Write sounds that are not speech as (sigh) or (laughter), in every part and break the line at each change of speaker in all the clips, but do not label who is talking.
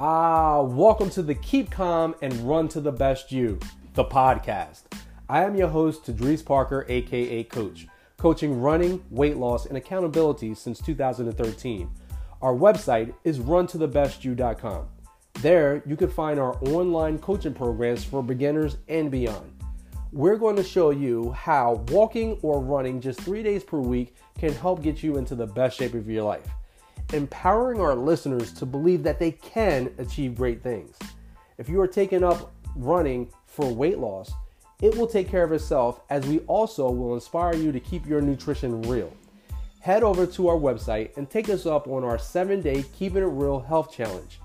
Ah, welcome to the Keep Calm and Run to the Best You, the podcast. I am your host, Tadrees Parker, aka Coach, coaching running, weight loss, and accountability since 2013. Our website is runtothebestyou.com. There, you can find our online coaching programs for beginners and beyond. We're going to show you how walking or running just three days per week can help get you into the best shape of your life empowering our listeners to believe that they can achieve great things. If you are taking up running for weight loss, it will take care of itself as we also will inspire you to keep your nutrition real. Head over to our website and take us up on our seven day Keeping It Real Health Challenge.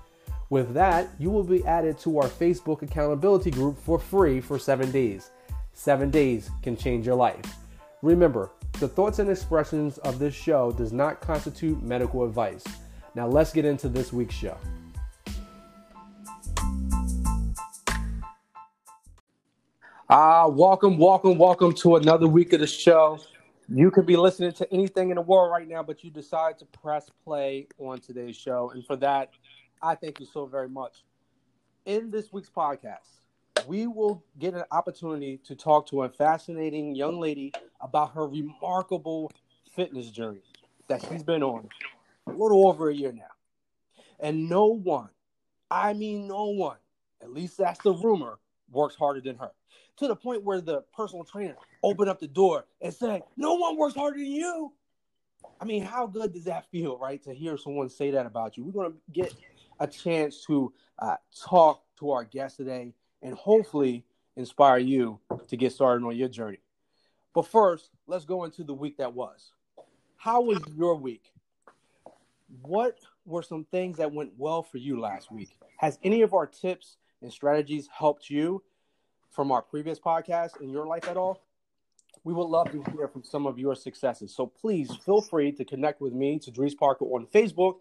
With that, you will be added to our Facebook accountability group for free for seven days. Seven days can change your life. Remember, the thoughts and expressions of this show does not constitute medical advice. Now let's get into this week's show. Ah, uh, welcome, welcome, welcome to another week of the show. You could be listening to anything in the world right now, but you decide to press play on today's show. And for that, I thank you so very much. In this week's podcast, we will get an opportunity to talk to a fascinating young lady about her remarkable fitness journey that she's been on a little over a year now. And no one, I mean, no one, at least that's the rumor, works harder than her. To the point where the personal trainer opened up the door and said, No one works harder than you. I mean, how good does that feel, right? To hear someone say that about you. We're going to get a chance to uh, talk to our guest today and hopefully inspire you to get started on your journey. But first, let's go into the week that was. How was your week? What were some things that went well for you last week? Has any of our tips and strategies helped you from our previous podcast in your life at all? We would love to hear from some of your successes. So please feel free to connect with me, Tadrees Parker, on Facebook.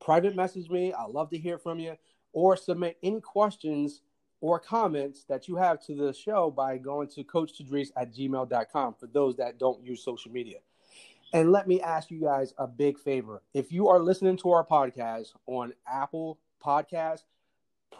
Private message me. i love to hear from you. Or submit any questions or comments that you have to the show by going to coachtadrees at gmail.com for those that don't use social media. And let me ask you guys a big favor. If you are listening to our podcast on Apple Podcast,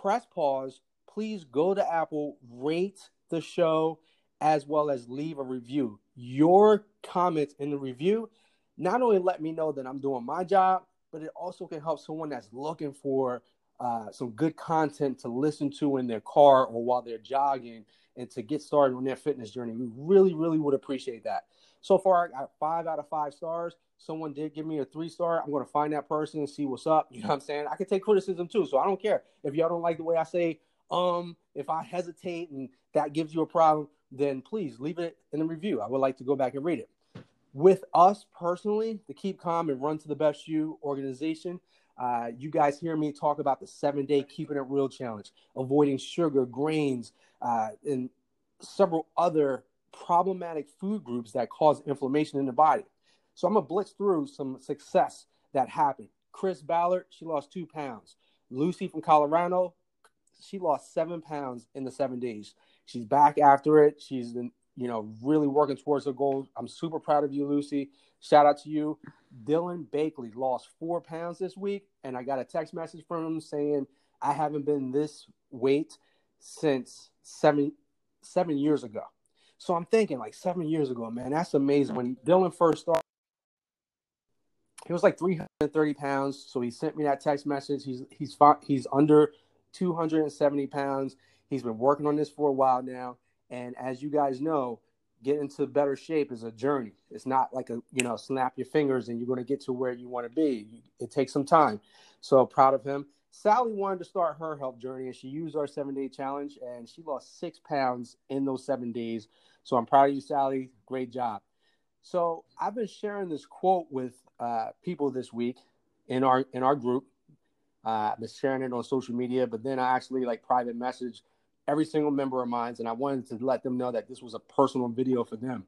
press pause. Please go to Apple, rate the show, as well as leave a review. Your comments in the review not only let me know that I'm doing my job, but it also can help someone that's looking for uh, some good content to listen to in their car or while they're jogging and to get started on their fitness journey. We really, really would appreciate that. So far, I got five out of five stars. Someone did give me a three star. I'm going to find that person and see what's up. You know what I'm saying? I can take criticism too. So I don't care. If y'all don't like the way I say, um, if I hesitate and that gives you a problem, then please leave it in the review. I would like to go back and read it. With us personally, the Keep Calm and Run to the Best You organization, uh, you guys hear me talk about the seven day keeping it real challenge, avoiding sugar, grains, uh, and several other problematic food groups that cause inflammation in the body. So I'm gonna blitz through some success that happened. Chris Ballard, she lost two pounds. Lucy from Colorado, she lost seven pounds in the seven days. She's back after it. She's been, you know, really working towards her goal. I'm super proud of you, Lucy. Shout out to you. Dylan Bakley lost four pounds this week, and I got a text message from him saying I haven't been this weight since seven seven years ago. So I'm thinking like seven years ago, man, that's amazing. When Dylan first started, he was like 330 pounds. So he sent me that text message. He's he's he's under 270 pounds. He's been working on this for a while now, and as you guys know, get into better shape is a journey. It's not like a, you know, snap your fingers and you're going to get to where you want to be. It takes some time. So proud of him. Sally wanted to start her health journey and she used our seven day challenge and she lost six pounds in those seven days. So I'm proud of you, Sally. Great job. So I've been sharing this quote with uh, people this week in our in our group. Uh, I've been sharing it on social media, but then I actually like private message every single member of mine, and I wanted to let them know that this was a personal video for them.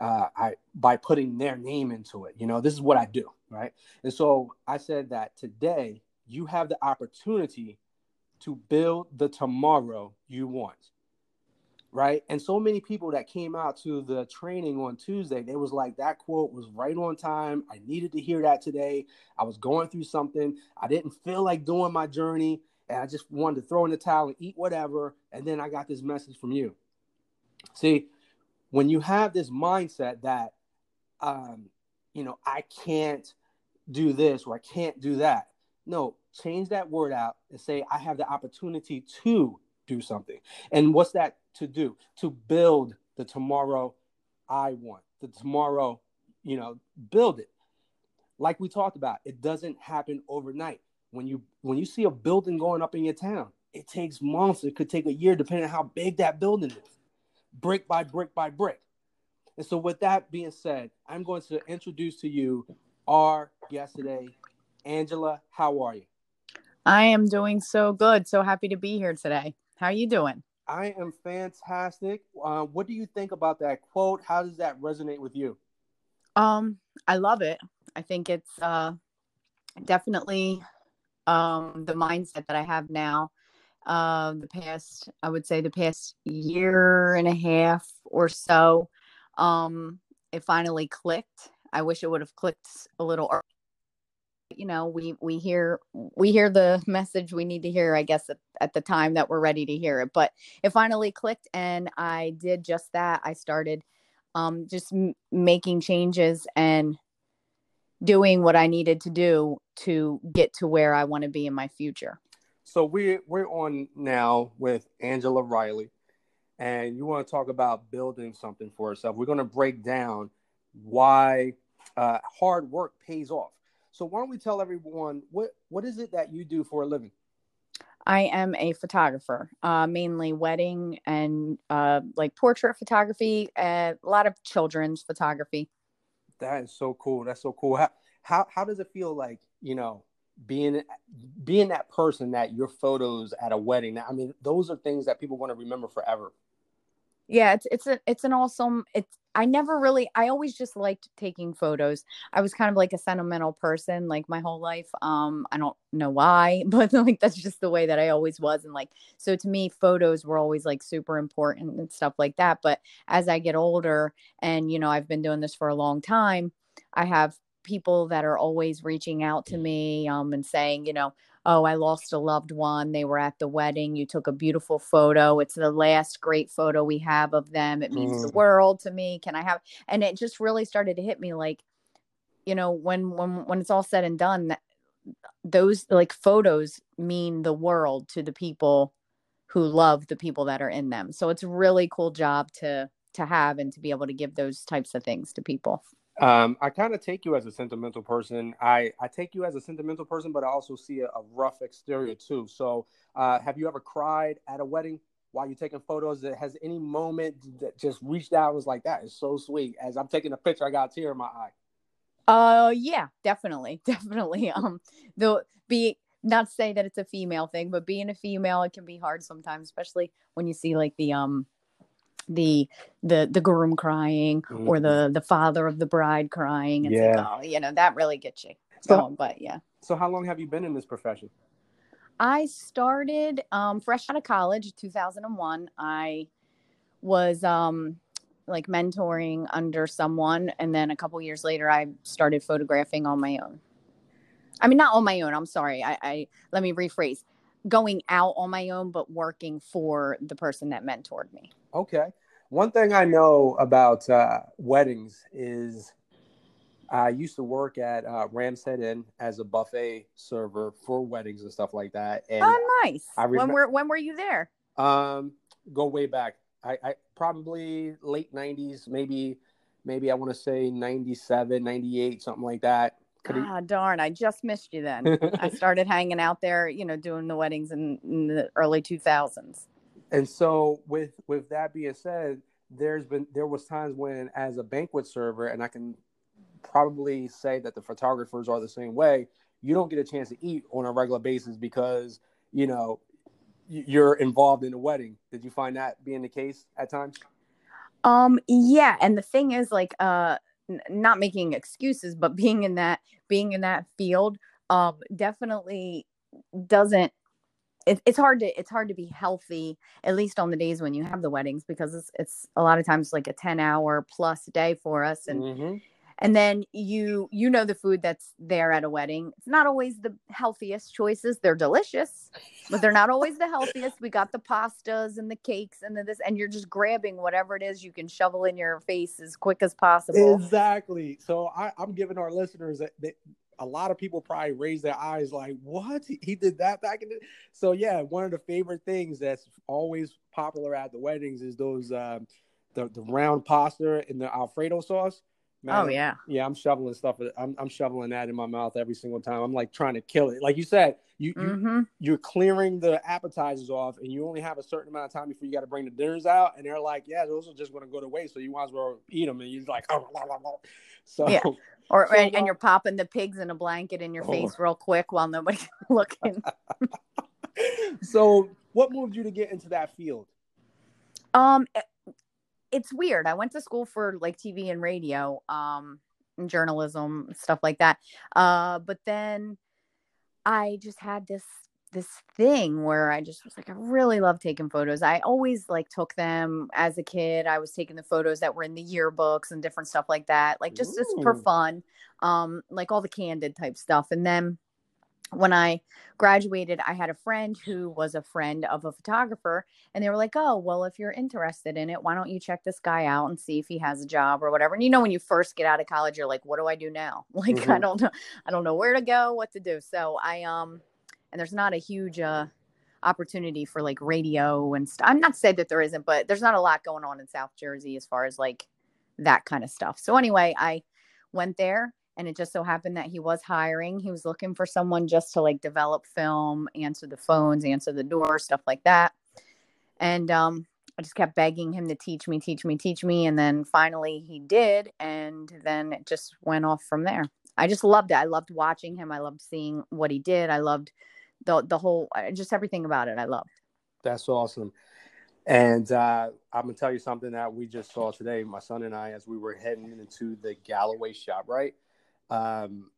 Uh, I by putting their name into it. You know, this is what I do, right? And so I said that today you have the opportunity to build the tomorrow you want. right? And so many people that came out to the training on Tuesday, they was like, that quote was right on time. I needed to hear that today. I was going through something. I didn't feel like doing my journey. And I just wanted to throw in the towel and eat whatever. And then I got this message from you. See, when you have this mindset that, um, you know, I can't do this or I can't do that. No, change that word out and say, I have the opportunity to do something. And what's that to do? To build the tomorrow I want, the tomorrow, you know, build it. Like we talked about, it doesn't happen overnight. When you when you see a building going up in your town, it takes months. It could take a year, depending on how big that building is, brick by brick by brick. And so, with that being said, I'm going to introduce to you our guest today, Angela. How are you?
I am doing so good. So happy to be here today. How are you doing?
I am fantastic. Uh, what do you think about that quote? How does that resonate with you?
Um, I love it. I think it's uh, definitely um, the mindset that I have now. Uh, the past, I would say, the past year and a half or so, um, it finally clicked. I wish it would have clicked a little earlier. you know we we hear we hear the (laughs) message we need to hear i guess at, at, the time that we're ready to hear it but it finally clicked and i did just that i started um, just m- making changes and doing what i needed to do to get to where i want to be in my future
so we we're on now with angela riley and you want to talk about building something for yourself we're going to break down why uh, hard work pays off so why don't we tell everyone what what is it that you do for a living?
I am a photographer, uh, mainly wedding and uh, like portrait photography, a lot of children's photography.
That is so cool. That's so cool. How how how does it feel like you know being being that person that your photos at a wedding? I mean, those are things that people want to remember forever.
Yeah, it's it's a it's an awesome it's I never really I always just liked taking photos. I was kind of like a sentimental person like my whole life. Um I don't know why, (laughs) but like that's just the way that I always was and like so to me photos were always like super important and stuff like that, but as I get older and you know I've been doing this for a long time, I have people that are always reaching out to me um and saying, you know, oh, I lost a loved one. They were at the wedding. You took a beautiful photo. It's the last great photo we have of them. It means mm. the world to me. Can I have? And it just really started to hit me like, you know, when when when it's all said and done, that those like photos mean the world to the people who love the people that are in them. So it's a really cool job to to have and to be able to give those types of things to people.
Um, I kind of take you as a sentimental person. I, I take you as a sentimental person, but I also see a, a rough exterior too. So, uh, have you ever cried at a wedding while you're taking photos? That has any moment that just reached out and was like, "That is so sweet." As I'm taking a picture, I got a tear in my eye.
Uh, yeah, definitely, (laughs) definitely. Um, though be not say that it's a female thing, but being a female, it can be hard sometimes, especially when you see like the um the the the groom crying mm-hmm. or the the father of the bride crying. And yeah. oh, you know that really gets you so, going but yeah.
so how long have you been in this profession?
I started um, fresh out of college 2001 i was um like mentoring under someone and then a couple years later i started photographing on my own. I mean not on my own i'm sorry. I, I let me rephrase going out on my own but working for the person that mentored me
Okay. One thing I know about uh, weddings is I used to work at uh, Ram's Head Inn as a buffet server for weddings and stuff like that. And
oh, nice. I rem- when were when were you there?
Um, go way back. I, I probably late '90s, maybe maybe I want to say 97, 98, something like that.
Could ah, darn! I just missed you then. I (laughs) started hanging out there, you know, doing the weddings in, in the early 2000s.
And so with with that being said, there's been there was times when as a banquet server, and I can probably say that the photographers are the same way, you don't get a chance to eat on a regular basis because, you know, you're involved in a wedding. Did you find that being the case at times?
Um yeah, and the thing is like uh n- not making excuses, but (laughs) being in that being in that field um definitely doesn't it, it's hard to it's hard to be healthy at least on the days when you have the weddings because it's it's a lot of times like a 10 hour plus day for us and
Mhm.
And then you you know the food that's there at a wedding it's not always the healthiest choices they're delicious but they're not always the healthiest we got the pastas and the cakes and the this and you're just grabbing whatever it is you can shovel in your face as quick as possible
Exactly. So I, I'm giving our listeners that, that a lot of people probably raise their eyes like, "What? He, he did that back in the." So yeah, one of the favorite things that's always popular at the weddings is those um, the the round pasta and the Alfredo sauce.
Oh yeah
yeah. I'm shoveling stuff. I'm I'm shoveling that in my mouth every single time. I'm like trying to kill it. Like you said, you, you
hmm
you're clearing the appetizers off and you only have a certain amount of time before you got to bring the dinners out and they're like yeah those are just going to go to waste so you might as well eat them and you're like oh, blah, blah, blah. so
Yeah. (laughs) or
So,
and, and you're popping the pigs in a blanket in your
Oh.
face real quick while nobody's (laughs) looking (laughs)
so what moved you to get into that field
Um, it's weird. I went to school for like TV and radio, um, and journalism stuff like that. Uh, but then I just had this this thing where I just was like, I really love taking photos. I always like took them as a kid. I was taking the photos that were in the yearbooks and different stuff like that, like just just for fun, um, like all the candid type stuff. And then when I graduated, I had a friend who was a friend of a photographer, and they were like, "Oh, well, if you're interested in it, why don't you check this guy out and see if he has a job or whatever?" And you know, when you first get out of college, you're like, "What do I do now?" (laughs) Like, I
Mhm.
don't know, I don't know where to go, what to do. So I um, and there's not a huge uh opportunity for like radio and stuff. I'm not saying that there isn't, but there's not a lot going on in South Jersey as far as like that kind of stuff. So anyway, I went there and it just so happened that he was hiring. He was looking for someone just to like develop film, answer the phones, answer the door, stuff like that. And um I just kept begging him to teach me, teach me, teach me. And then finally he did. And then it just went off from there. I just loved it. I loved watching him. I loved seeing what he did. I loved the the whole uh, just everything about it. I loved.
that's awesome and uh, i'm to tell you something that we just saw today my son and i as we were heading into the galloway ShopRite um,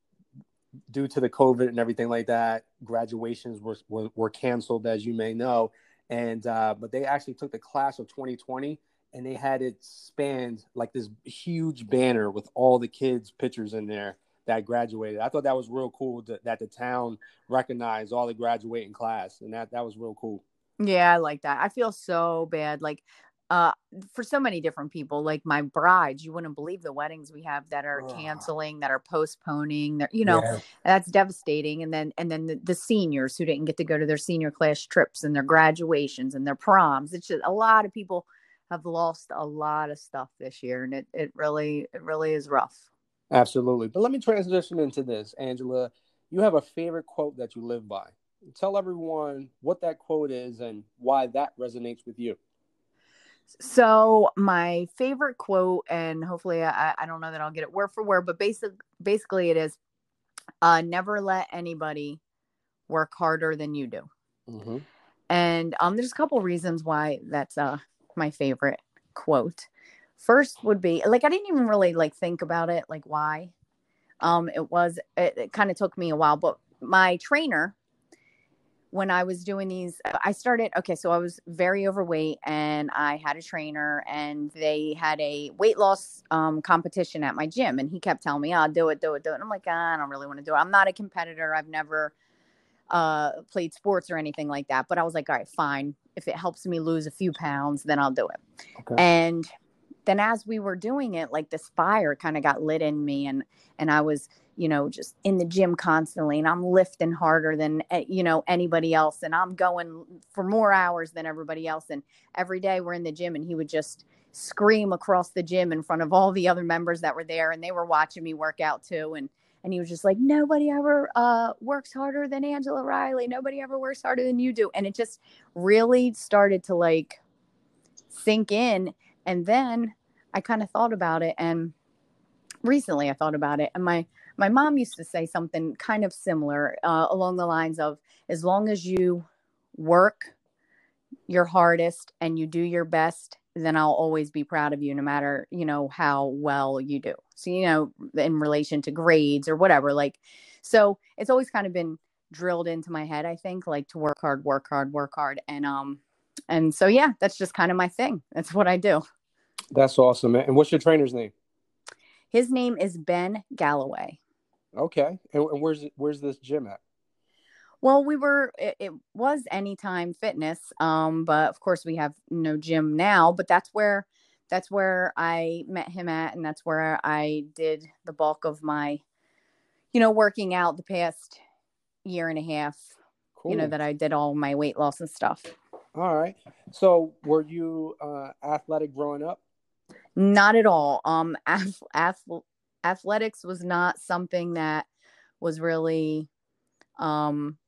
due to the covid and everything like that graduations were, were, were canceled as you may know and uh, but they actually took the class of 2020 and they had it spanned like this huge banner with all the kids pictures in there that graduated i thought that was real cool that, that the town recognized all the graduating class and that that was real cool
Yeah, I like that. I feel so bad. Like uh for so many different people, like my brides, you wouldn't believe the weddings we have that are
Ugh.
canceling, that are postponing, that you know,
Yeah.
that's devastating. And then and then the, the seniors who didn't get to go to their senior class trips and their graduations and their proms. It's just a lot of people have lost a lot of stuff this year and it, it really it really is rough.
Absolutely. But let me transition into this, Angela. You have a favorite quote that you live by. Tell everyone what that quote is and why that resonates with you.
So my favorite quote, and hopefully I, I don't know that I'll get it word for word, but basic, basically it is, uh, never let anybody work harder than you do.
Mm-hmm.
And um, there's a couple reasons why that's uh my favorite quote. First would be like I didn't even really like think about it, like why. Um, it was it, it kind of took me a while, but my trainer when I was doing these, I started, okay, so I was very overweight and I had a trainer and they had a weight loss um, competition at my gym. And he kept telling me, I'll do it, do it, do it. And I'm like, ah, I don't really want to do it. I'm not a competitor. I've never uh, played sports or anything like that. But I was like, all right, fine. If it helps me lose a few pounds, then I'll do it.
Okay.
And then as we were doing it, like this fire kind of got lit in me and, and I was, you know, just in the gym constantly and I'm lifting harder than, eh, you know, anybody else. And I'm going for more hours than everybody else. And every day we're in the gym and he would just scream across the gym in front of all the other members that were there. And they were watching me work out too. And, and he was just like, nobody ever uh, works harder than Angela Riley. Nobody ever works harder than you do. And it just really started to like sink in. And then I kind of thought about it. And recently I thought about it. And my, my mom used to say something kind of similar uh, along the lines of as long as you work your hardest and you do your best then i'll always be proud of you no matter you know how well you do so you know in relation to grades or whatever like so it's always kind of been drilled into my head i think like to work hard work hard work hard and um and so yeah that's just kind of my thing that's what i do
That's awesome. And what's your trainer's name?
his name is ben galloway
Okay. And, and where's where's this gym at?
well we were it, it was anytime fitness um but of course we have no gym now but that's where that's where i met him at and that's where i did the bulk of my you know working out the past year and a half
Cool.
you know that i did all my weight loss and stuff
All right. So were you uh, athletic growing up?
Not at all. Um, ath- ath- athletics was not something that was really, um,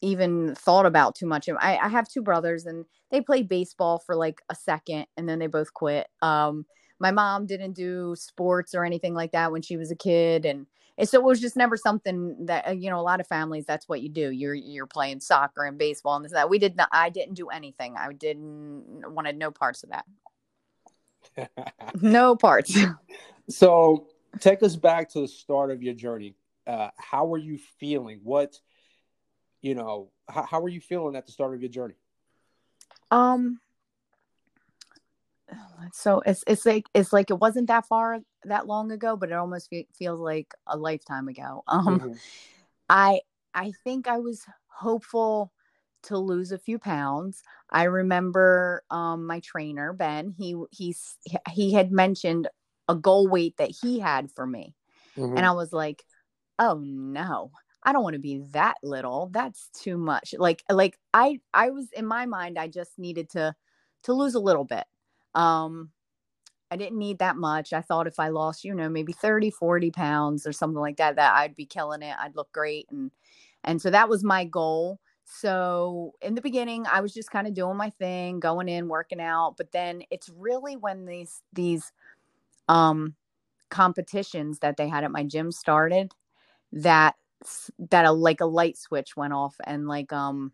even thought about too much. I, I have two brothers, and they played baseball for like a second, and then they both quit. Um, my mom didn't do sports or anything like that when she was a kid, and, and so it was just never something that uh, you know. A lot of families, that's what you do. You're you're playing soccer and baseball and this and that. We did not. I didn't do anything. I didn't wanted no parts of that. (laughs) No parts. (laughs)
so take us back to the start of your journey. Uh, how were you feeling? What, you know, how, how were you feeling at the start of your journey?
Um. (sighs) So it's it's like it's like it wasn't that far that long ago, but it almost fe- feels like a lifetime ago. (laughs) Um,
Mhm.
I I think I was hopeful to lose a few pounds. I remember um my trainer Ben. He he's he had mentioned a goal weight that he had for me,
Mhm.
and I was like, oh no. I don't want to be that little. That's too much. Like like I I was in my mind I just needed to to lose a little bit. Um I didn't need that much. I thought if I lost, you know, maybe 30, 40 pounds or something like that that I'd be killing it. I'd look great and and so that was my goal. So in the beginning, I was just kind of doing my thing, going in, working out, but then it's really when these these um competitions that they had at my gym started that that a like a light switch went off and like um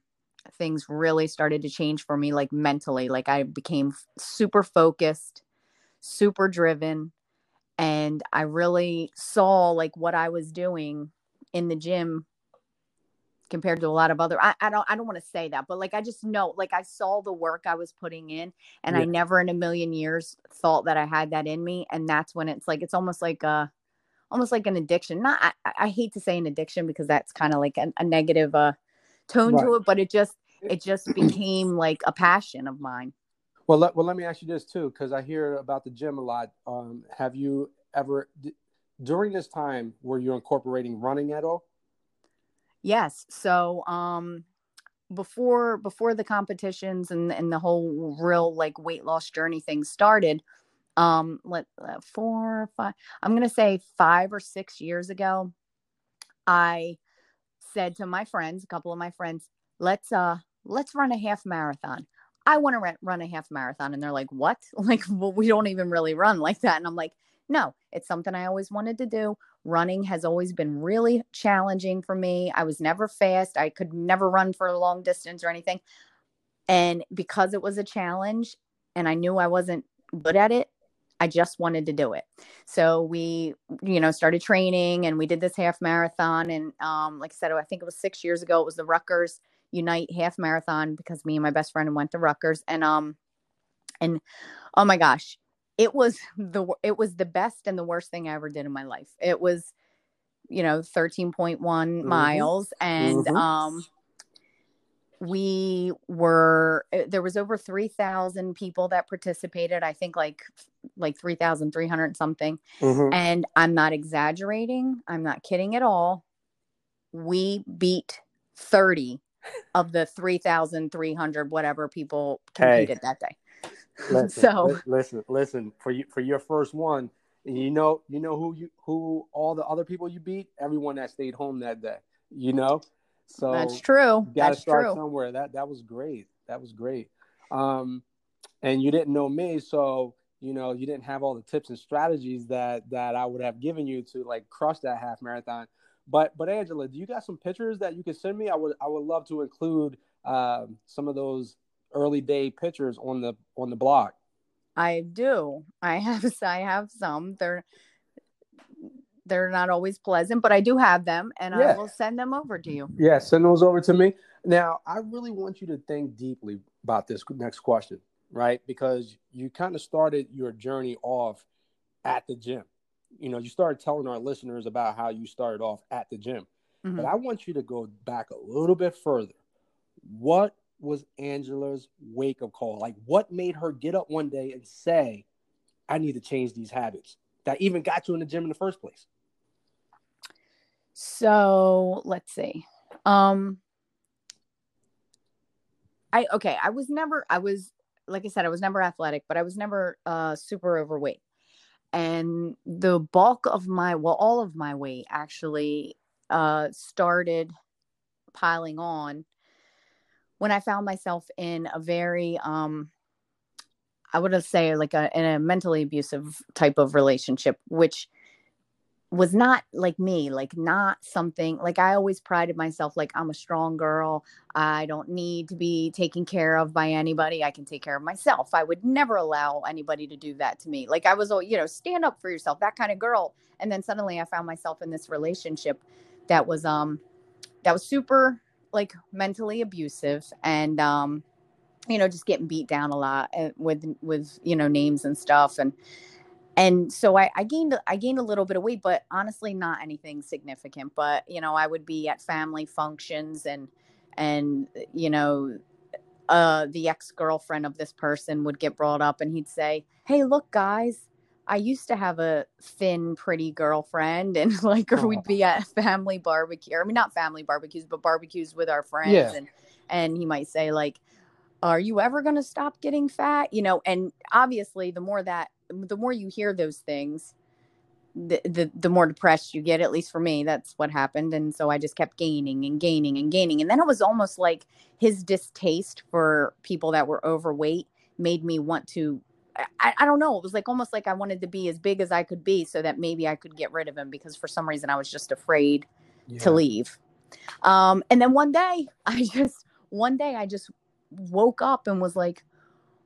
things really started to change for me like mentally like i became super focused super driven and i really saw like what i was doing in the gym compared to a lot of other i, I don't i don't want to say that but like i just know like i saw the work i was putting in and i never in a million years thought that i had that in me and that's when it's like it's almost like a almost like an addiction not i, I- I hate to say an addiction because that's kind of like a, a negative uh tone to it but it just it just became like a passion of mine
Well, let, well, let me ask you this too, because I hear about the gym a lot. Um, have you ever, d- during this time, were you incorporating running at all?
yes so um before before the competitions and and the whole real like weight loss journey thing started um let uh, four five i'm gonna say five or six years ago i said to my friends a couple of my friends let's uh let's run a half marathon. I want to run, a half marathon and they're like what? (laughs) Like well, we don't even really run (laughs) like that. And i'm like no it's something i always wanted to do. Running has always been really challenging for me. I was never fast. I could never run for a long distance or anything. And because it was a challenge and i knew i wasn't good at it i just wanted to do it so we you know started training and we did this half marathon and um like i said i think it was six years ago it was the Rutgers unite half marathon because me and my best friend went to Rutgers and um and oh my gosh it was (laughs) the it was the best and the worst thing i ever did in my life it was you know 13.1
Mhm.
miles and
Mhm.
um we were uh, there was over 3000 people that participated i think like like 3300 and something
Mhm.
and i'm not exaggerating i'm not kidding at all we beat 30 of the 3300 whatever people
Hey.
competed that day (laughs)
Listen,
so
listen, listen. For you, for your first one, you know, you know who you, who all the other people you beat. Everyone that stayed home that day. You know, so
that's true
gotta
that's
start
true
somewhere. That that was great. That was great. Um, and you didn't know me, so you know you didn't have all the tips and strategies that that I would have given you to like crush that half marathon. But but Angela, do you got some pictures that you could send me? I would I would love to include um, some of those early day pictures on the on the blog.
I do. I (laughs) have I have some. They're they're not always pleasant, but I do have them, and yeah. I will send them over to you.
Yeah, send those over to me. Now, I really want you to think deeply about this next question, right? Because you kind of started your journey off at the gym. You know, you started telling our listeners about how you started off at the gym. Mm-hmm. But I want you to go back a little bit further. What was Angela's wake up call? Like, what made her get up one day and say, I need to change these habits that even got you in the gym in the first place?
So let's see. Um, I okay, I was never I was like I said, I was never athletic, but I was never uh super overweight. And the bulk of my well, all of my weight actually uh started piling on when I found myself in a very um I would say like a in a mentally abusive type of relationship, which was not like me, like not something like I always prided myself like I'm a strong girl. I don't need to be taken care of by anybody. I can take care of myself. I would never allow anybody to do that to me. Like I was, you know, stand up for yourself, that kind of girl. And then suddenly I found myself in this relationship that was um that was super like mentally abusive and um you know just getting beat down a lot eh, with with you know names and stuff and and so I, I gained I gained a little bit of weight, but honestly, not anything significant. But you know, I would be at family functions and and you know, uh, the ex girlfriend of this person would get brought up, and he'd say, "Hey, look, guys." I used to have a thin, pretty girlfriend, (laughs) and like, or we'd be at family barbecue. I mean, not family barbecues, but barbecues with our friends. Yeah. And and he might say like, "Are you ever going to stop getting fat?" You know. And obviously, the more that the more you hear those things, the, the the more depressed you get. At least for me, that's what happened. And so I just kept gaining and gaining and gaining. And then it was almost like his distaste for people that were overweight made me want to. I, I don't know. It was like almost like I wanted to be as big as I could be so that maybe I could get rid of him because for some reason I was just afraid yeah. to leave. Um, and then one day (laughs) I just one day I just woke up and was like,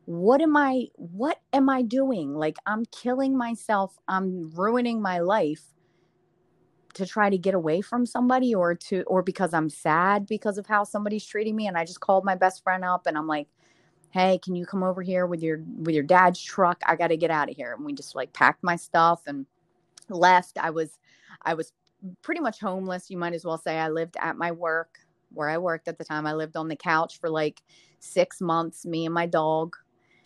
what am i what am i doing? Like i'm killing myself. I'm ruining my life to try to get away from somebody or to or because i'm sad because of how somebody's treating me and i just called my best friend up and i'm like hey can you come over here with your with your dad's truck? I got to get out of here. And we just like packed my stuff and left. I was i was pretty much homeless you might as well say. I lived at my work where i worked at the time. I lived on the couch for like six months me and my dog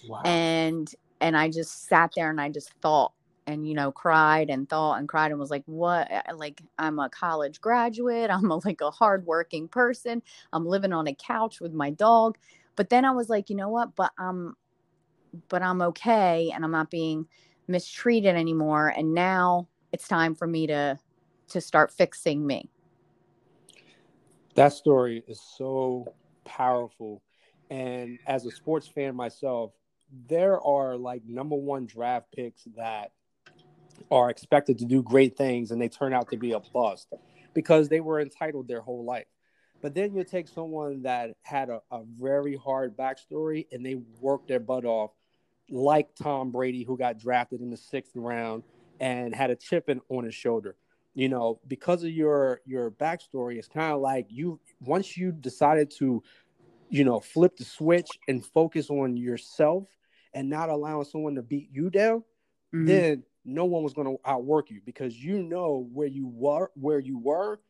Wow. And and I just sat there and I just thought and you know cried and thought and cried and was like what? Like i'm a college graduate. (laughs) I'm a, like a hardworking person. I'm living on a couch with my dog. But then i was like you know what? But i'm but i'm okay and i'm not being mistreated anymore. And now it's time for me to to start fixing me.
That story is so powerful. And as a sports fan myself there are like number one draft picks that are expected to do great things and they turn out to be a bust because they were entitled their whole life. But then you take someone that had a, a very hard backstory and they worked their butt off, like Tom Brady, who got drafted in the sixth round and had a chip in, on his shoulder. You know, because of your your backstory, it's kind of like you once you decided to you know, flip the switch and focus on yourself and not allowing someone to beat you down, mm-hmm. then no one was going to outwork you because you know where you were, where you were,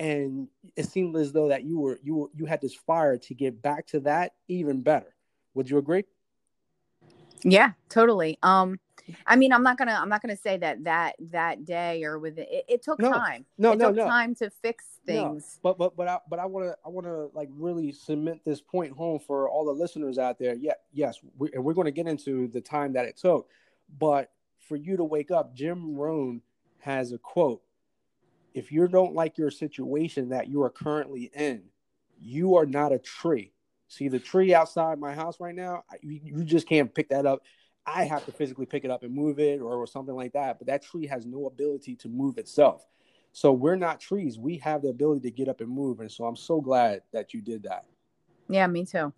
and it seemed as though that you were you were you had this fire to get back to that even better. Would you agree?
Yeah, totally. Um, I mean, I'm not gonna I'm not gonna say that that that day or with it, it, took
no,
time.
No,
it
no,
took
no.
time to fix things.
No, but but but I but I want to I want to like really cement this point home for all the listeners out there. Yeah, yes, we, and we're going to get into the time that it took, but for you to wake up, Jim Rohn has a quote: "If you don't like your situation that you are currently in, you are not a tree." See the tree outside my house right now. You, you just can't pick that up I have to physically pick it up and move it or, or something like that. But that tree has no ability to move itself. So we're not trees. We have the ability to get up and move. And so I'm so glad that you did that.
Yeah, me too.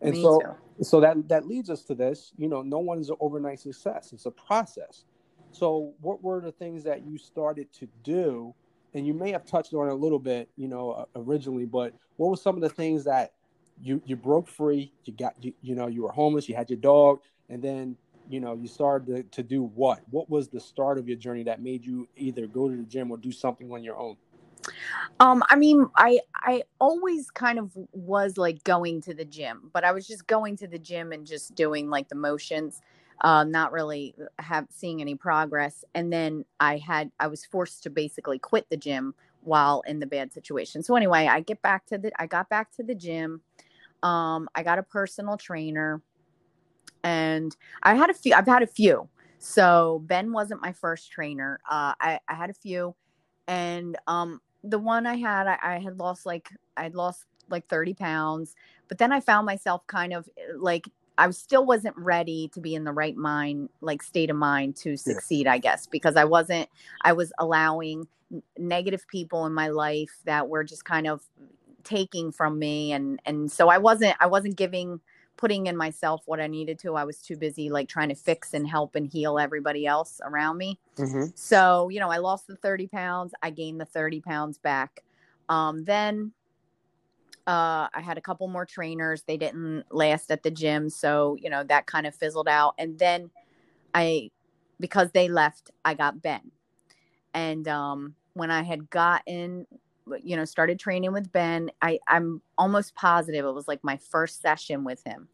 And me so too. so that that leads us to this, you know, no one is an overnight success. It's a process. So, what were the things that you started to do? And you may have touched on it a little bit, you know, originally, but what were some of the things that you you broke free? You got you, you know you were homeless, you had your dog, and then you know you started to, to do what? What was the start of your journey that made you either go to the gym or do something on your own?
Um, I mean, I I always kind of was like going to the gym, but I was just going to the gym and just doing like the motions, uh, not really have seeing any progress. And then I had I was forced to basically quit the gym while in the bad situation. So anyway, I get back to the I got back to the gym. Um, I got a personal trainer, and I had a few. I've had a few. So Ben wasn't my first trainer. Uh, I I had a few, and um, the one I had, I, I had lost like I'd lost like 30 pounds, but then I found myself kind of like I still wasn't ready to be in the right mind, like state of mind to succeed, yeah. I guess, because I wasn't, I was allowing negative people in my life that were just kind of taking from me. And, and so I wasn't, I wasn't giving putting in myself what I needed to. I was too busy like trying to fix and help and heal everybody else around me. Mm-hmm. So, you know, I lost the 30 pounds. I gained the 30 pounds back. Um, then uh, I had a couple more trainers. They didn't last at the gym. So, you know, that kind of fizzled out. And then I, because they left, I got Ben. And um, when I had gotten you know started training with ben i i'm almost positive it was like my first session with him.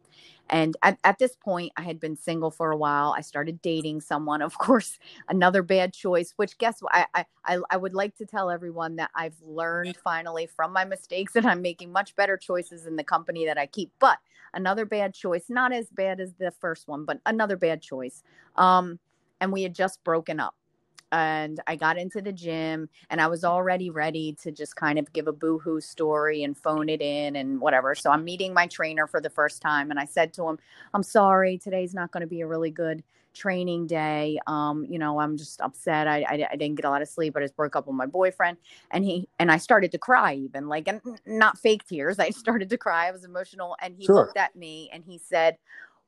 And at, at this point i had been single for a while. I started dating someone of course (laughs) another bad choice which guess what I, I i would like to tell everyone that i've learned finally from my mistakes (laughs) and i'm making much better choices in the company that i keep. But another bad choice not as bad as the first one but another bad choice um and we had just broken up and I got into the gym and I was already ready to just kind of give a boohoo story and phone it in and whatever. So I'm meeting my trainer for the first time and I said to him, I'm sorry, today's not going to be a really good training day. Um, you know, I'm just upset. I, I, I, didn't get a lot of sleep. I just broke up with my boyfriend and he, and I started to cry even like, and not fake tears. (laughs) I started to cry. I was emotional and he sure. looked at me and he said,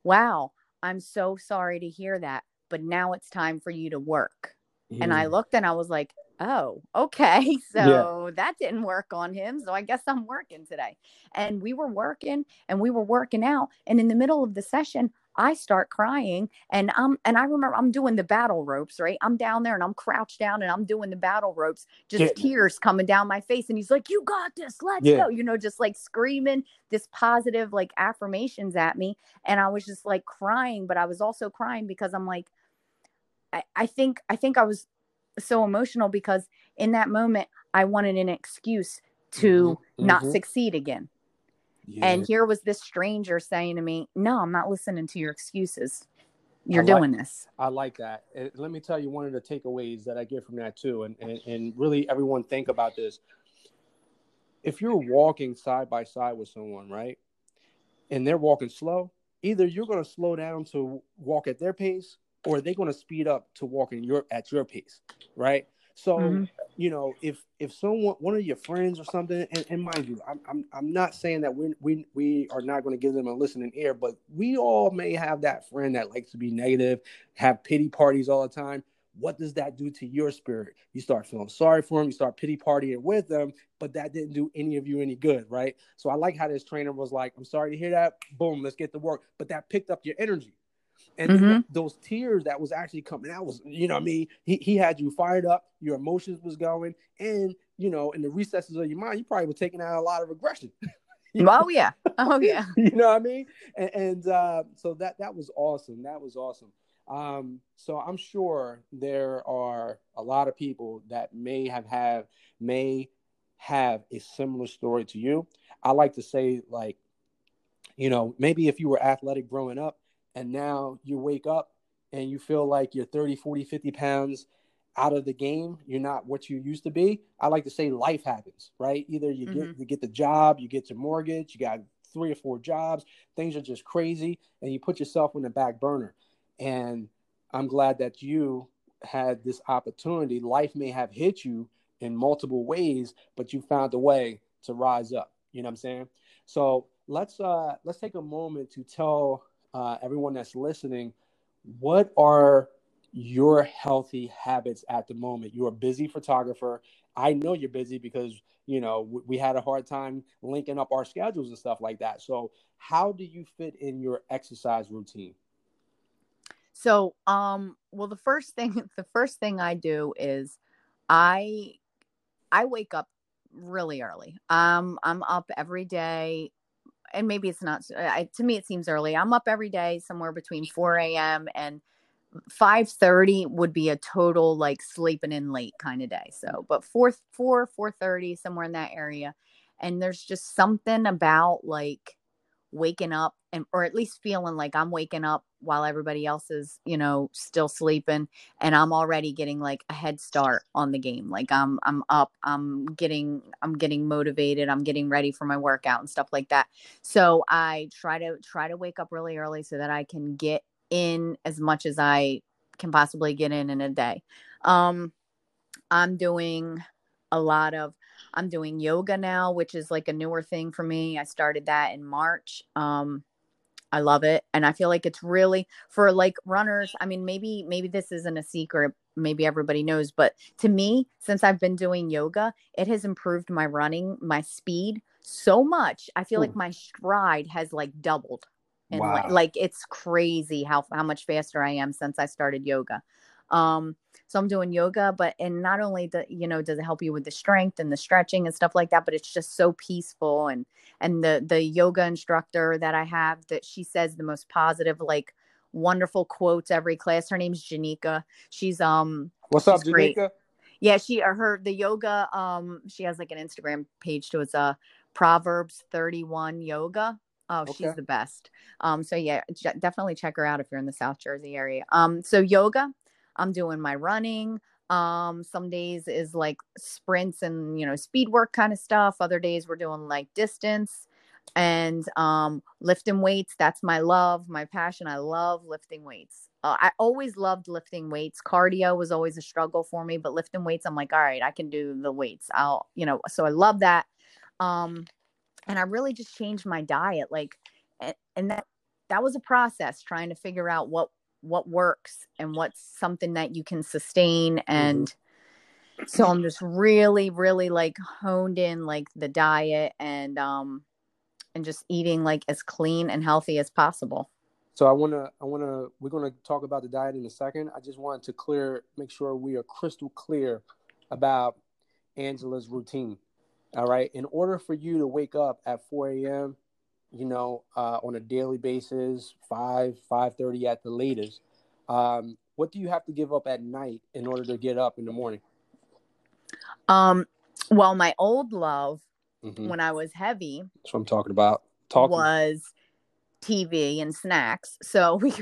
wow, I'm so sorry to hear that, but now it's time for you to work. And I looked and I was like, oh, okay. (laughs) So yeah. that didn't work on him. So I guess I'm working today. And we were working and we were working out. And in the middle of the session, I start crying and I'm and I remember I'm doing the battle ropes, right? I'm down there and I'm crouched down and I'm doing the battle ropes, just yeah. tears coming down my face. And he's like, You got this, let's yeah. go, you know, just like screaming this positive like affirmations at me. And I was just like crying, but I was also crying because I'm like, I, I think I think I was so emotional because in that moment I wanted an excuse to mm-hmm. not mm-hmm. succeed again. Yeah. And here was this stranger saying to me, "No, I'm not listening to your excuses. You're like, doing this."
I like that. And let me tell you one of the takeaways that I get from that too, and, and and really everyone think about this. If you're walking side by side with someone, right, and they're walking slow, either you're going to slow down to walk at their pace, or are they going to speed up to walk in your at your pace, right? So mm-hmm. you know, if if someone one of your friends or something, and, and mind you, I'm, I'm I'm not saying that we we we are not going to give them a listening ear, but we all may have that friend that likes to be negative, have pity parties all the time. What does that do to your spirit? You start feeling sorry for them, you start pity partying with them, but that didn't do any of you any good, right? So I like how this trainer was like, I'm sorry to hear that. Boom, let's get to work. But that picked up your energy and mm-hmm. those tears that was actually coming out was, you know, I mean, he, he had you fired up, your emotions was going, and you know, in the recesses of your mind, you probably were taking out a lot of aggression. (laughs)
oh yeah, oh (laughs) yeah.
you know what I mean? And, and uh, so that that was awesome. That was awesome. Um, so I'm sure there are a lot of people that may have have may have a similar story to you. I like to say like, you know, maybe if you were athletic growing up, and now you wake up and you feel like you're 30 40 50 pounds out of the game. You're not what you used to be. I like to say life happens right? Either you mm-hmm. get you get the job you get your mortgage you got three or four jobs things are just crazy and you put yourself on the back burner. And i'm glad that you had this opportunity. Life may have hit you in multiple ways but you found a way to rise up. You know what i'm saying? So let's uh let's take a moment to tell uh, everyone that's listening, what are your healthy habits at the moment. You're a busy photographer. I know you're busy because you know we had a hard time linking up our schedules and stuff like that. So, how do you fit in your exercise routine?
So, um, well, the first thing, (laughs) the first thing I do is I, I wake up really early. Um, I'm up every day, and maybe it's not. I, to me, it seems early. I'm up every day, somewhere between 4 a.m. and 5:30 would be a total like sleeping in late kind of day. So, but 4 4 4:30 somewhere in that area, and there's just something about like waking up and or at least feeling like I'm waking up while everybody else is, you know, still sleeping and I'm already getting like a head start on the game. Like I'm I'm up, I'm getting I'm getting motivated, I'm getting ready for my workout and stuff like that. So I try to try to wake up really early so that I can get in as much as I can possibly get in in a day. Um I'm doing a lot of I'm doing yoga now, which is like a newer thing for me. I started that in March. Um, I love it. And I feel like it's really for like runners. I mean, maybe, maybe this isn't a secret. Maybe everybody knows, but to me, since I've been doing yoga, it has improved my running, my speed so much. I feel Ooh. like my stride has like doubled. And wow. like, like it's crazy how, how much faster I am since I started yoga. Um, so I'm doing yoga, but and not only the you know does it help you with the strength and the stretching and stuff like that, but it's just so peaceful and and the the yoga instructor that I have that she says the most positive like wonderful quotes every class. Her name's Janika. She's um
What's up, Janika?
Yeah, she or her the yoga um she has like an Instagram page to it's a uh, Proverbs 31 yoga. Oh, okay. she's the best. Um, so yeah, definitely check her out if you're in the South Jersey area. Um, so yoga, I'm doing my running. Um, some days is like sprints and you know speed work kind of stuff. Other days we're doing like distance and um lifting weights. That's my love, my passion. I love lifting weights. Uh, I always loved lifting weights. Cardio was always a struggle for me, but lifting weights, I'm like, all right, I can do the weights. I'll, you know, so I love that. Um, and I really just changed my diet, like, and, and that that was a process trying to figure out what what works and what's something that you can sustain mm-hmm. and mm-hmm. so i'm just really really like honed in like the diet and um and just eating like as clean and healthy as possible
so i want to i want to we're going to talk about the diet in a second i just wanted to clear make sure we are crystal clear about angela's routine all right in order for you to wake up at 4 a.m you know, uh, on a daily basis, five, five thirty at the latest. Um, what do you have to give up at night in order to get up in the morning?
Um, well, my old love mm-hmm. when I was heavy.
That's what I'm talking about. Talking.
Was TV and snacks. So (laughs) we,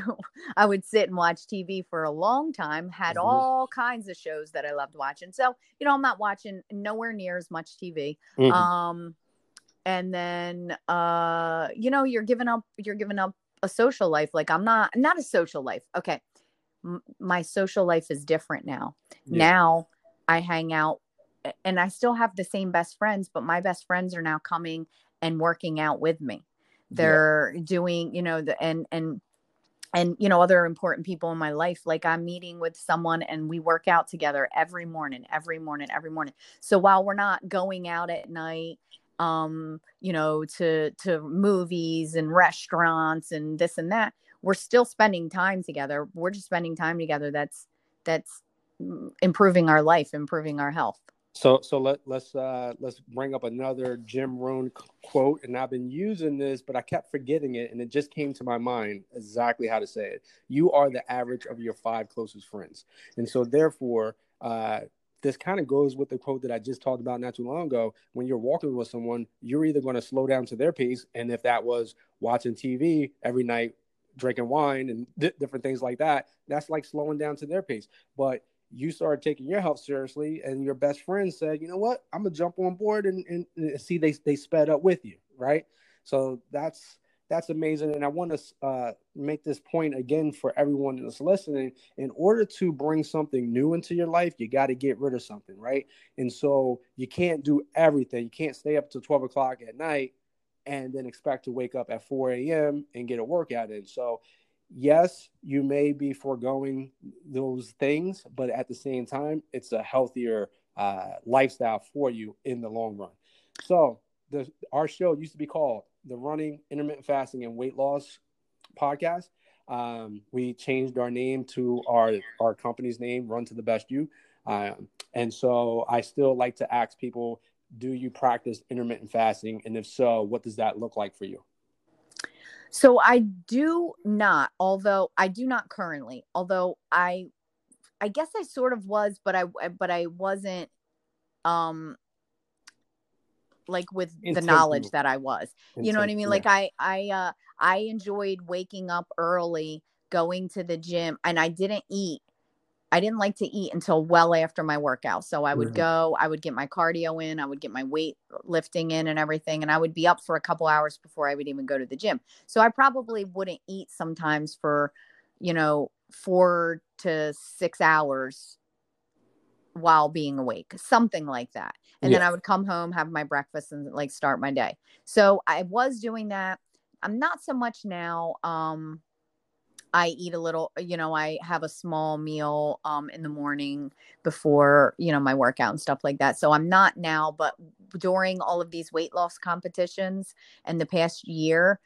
I would sit and watch TV for a long time. Had mm-hmm. all kinds of shows that I loved watching. So you know, I'm not watching nowhere near as much TV. Mm-hmm. Um, and then uh you know you're giving up you're giving up a social life. Like i'm not not a social life. Okay. M- my social life is different now. Yeah. now i hang out and i still have the same best friends but my best friends are now coming and working out with me. They're yeah. doing you know the and and and you know other important people in my life. Like i'm meeting with someone and we work out together every morning every morning every morning. So while we're not going out at night um you know to to movies and restaurants and this and that we're still spending time together. We're just spending time together that's that's improving our life improving our health.
So so let let's uh let's bring up another jim rohn quote and i've been using this but i kept forgetting it and it just came to my mind exactly how to say it. You are the average of your five closest friends. And so therefore uh this kind of goes with the quote that I just talked about not too long ago. When you're walking with someone, you're either going to slow down to their pace, and if that was watching TV every night, drinking wine, and di- different things like that, that's like slowing down to their pace. But you started taking your health seriously, and your best friend said, "You know what? I'm gonna jump on board and, and, and see they they sped up with you, right?" So that's that's amazing. And I want to uh, make this point again for everyone that's listening. In order to bring something new into your life, you got to get rid of something, right? And so you can't do everything. You can't stay up to 12 o'clock at night and then expect to wake up at 4 a.m. and get a workout in. So yes, you may be foregoing those things, but at the same time, it's a healthier uh, lifestyle for you in the long run. So, the, our show used to be called the Running, Intermittent Fasting, and Weight Loss Podcast. Um, we changed our name to our our company's name, Run to the Best You. Um, and so, I still like to ask people, do you practice intermittent fasting, and if so, what does that look like for you?
So I do not, although I do not currently, although I I guess I sort of was, but I but I wasn't um like with the knowledge that I was. You know what I mean? Yeah. Like I I uh I enjoyed waking up early, going to the gym, and I didn't eat I didn't like to eat until well after my workout. So I would mm-hmm. go, I would get my cardio in, I would get my weight lifting in and everything. And I would be up for a couple hours before I would even go to the gym. So I probably wouldn't eat sometimes for, you know, four to six hours while being awake, something like that. And yeah. then I would come home, have my breakfast, and like start my day. So I was doing that. I'm not so much now. Um, I eat a little, you know, I have a small meal um, in the morning before, you know, my workout and stuff like that. So I'm not now, but during all of these weight loss competitions and the past year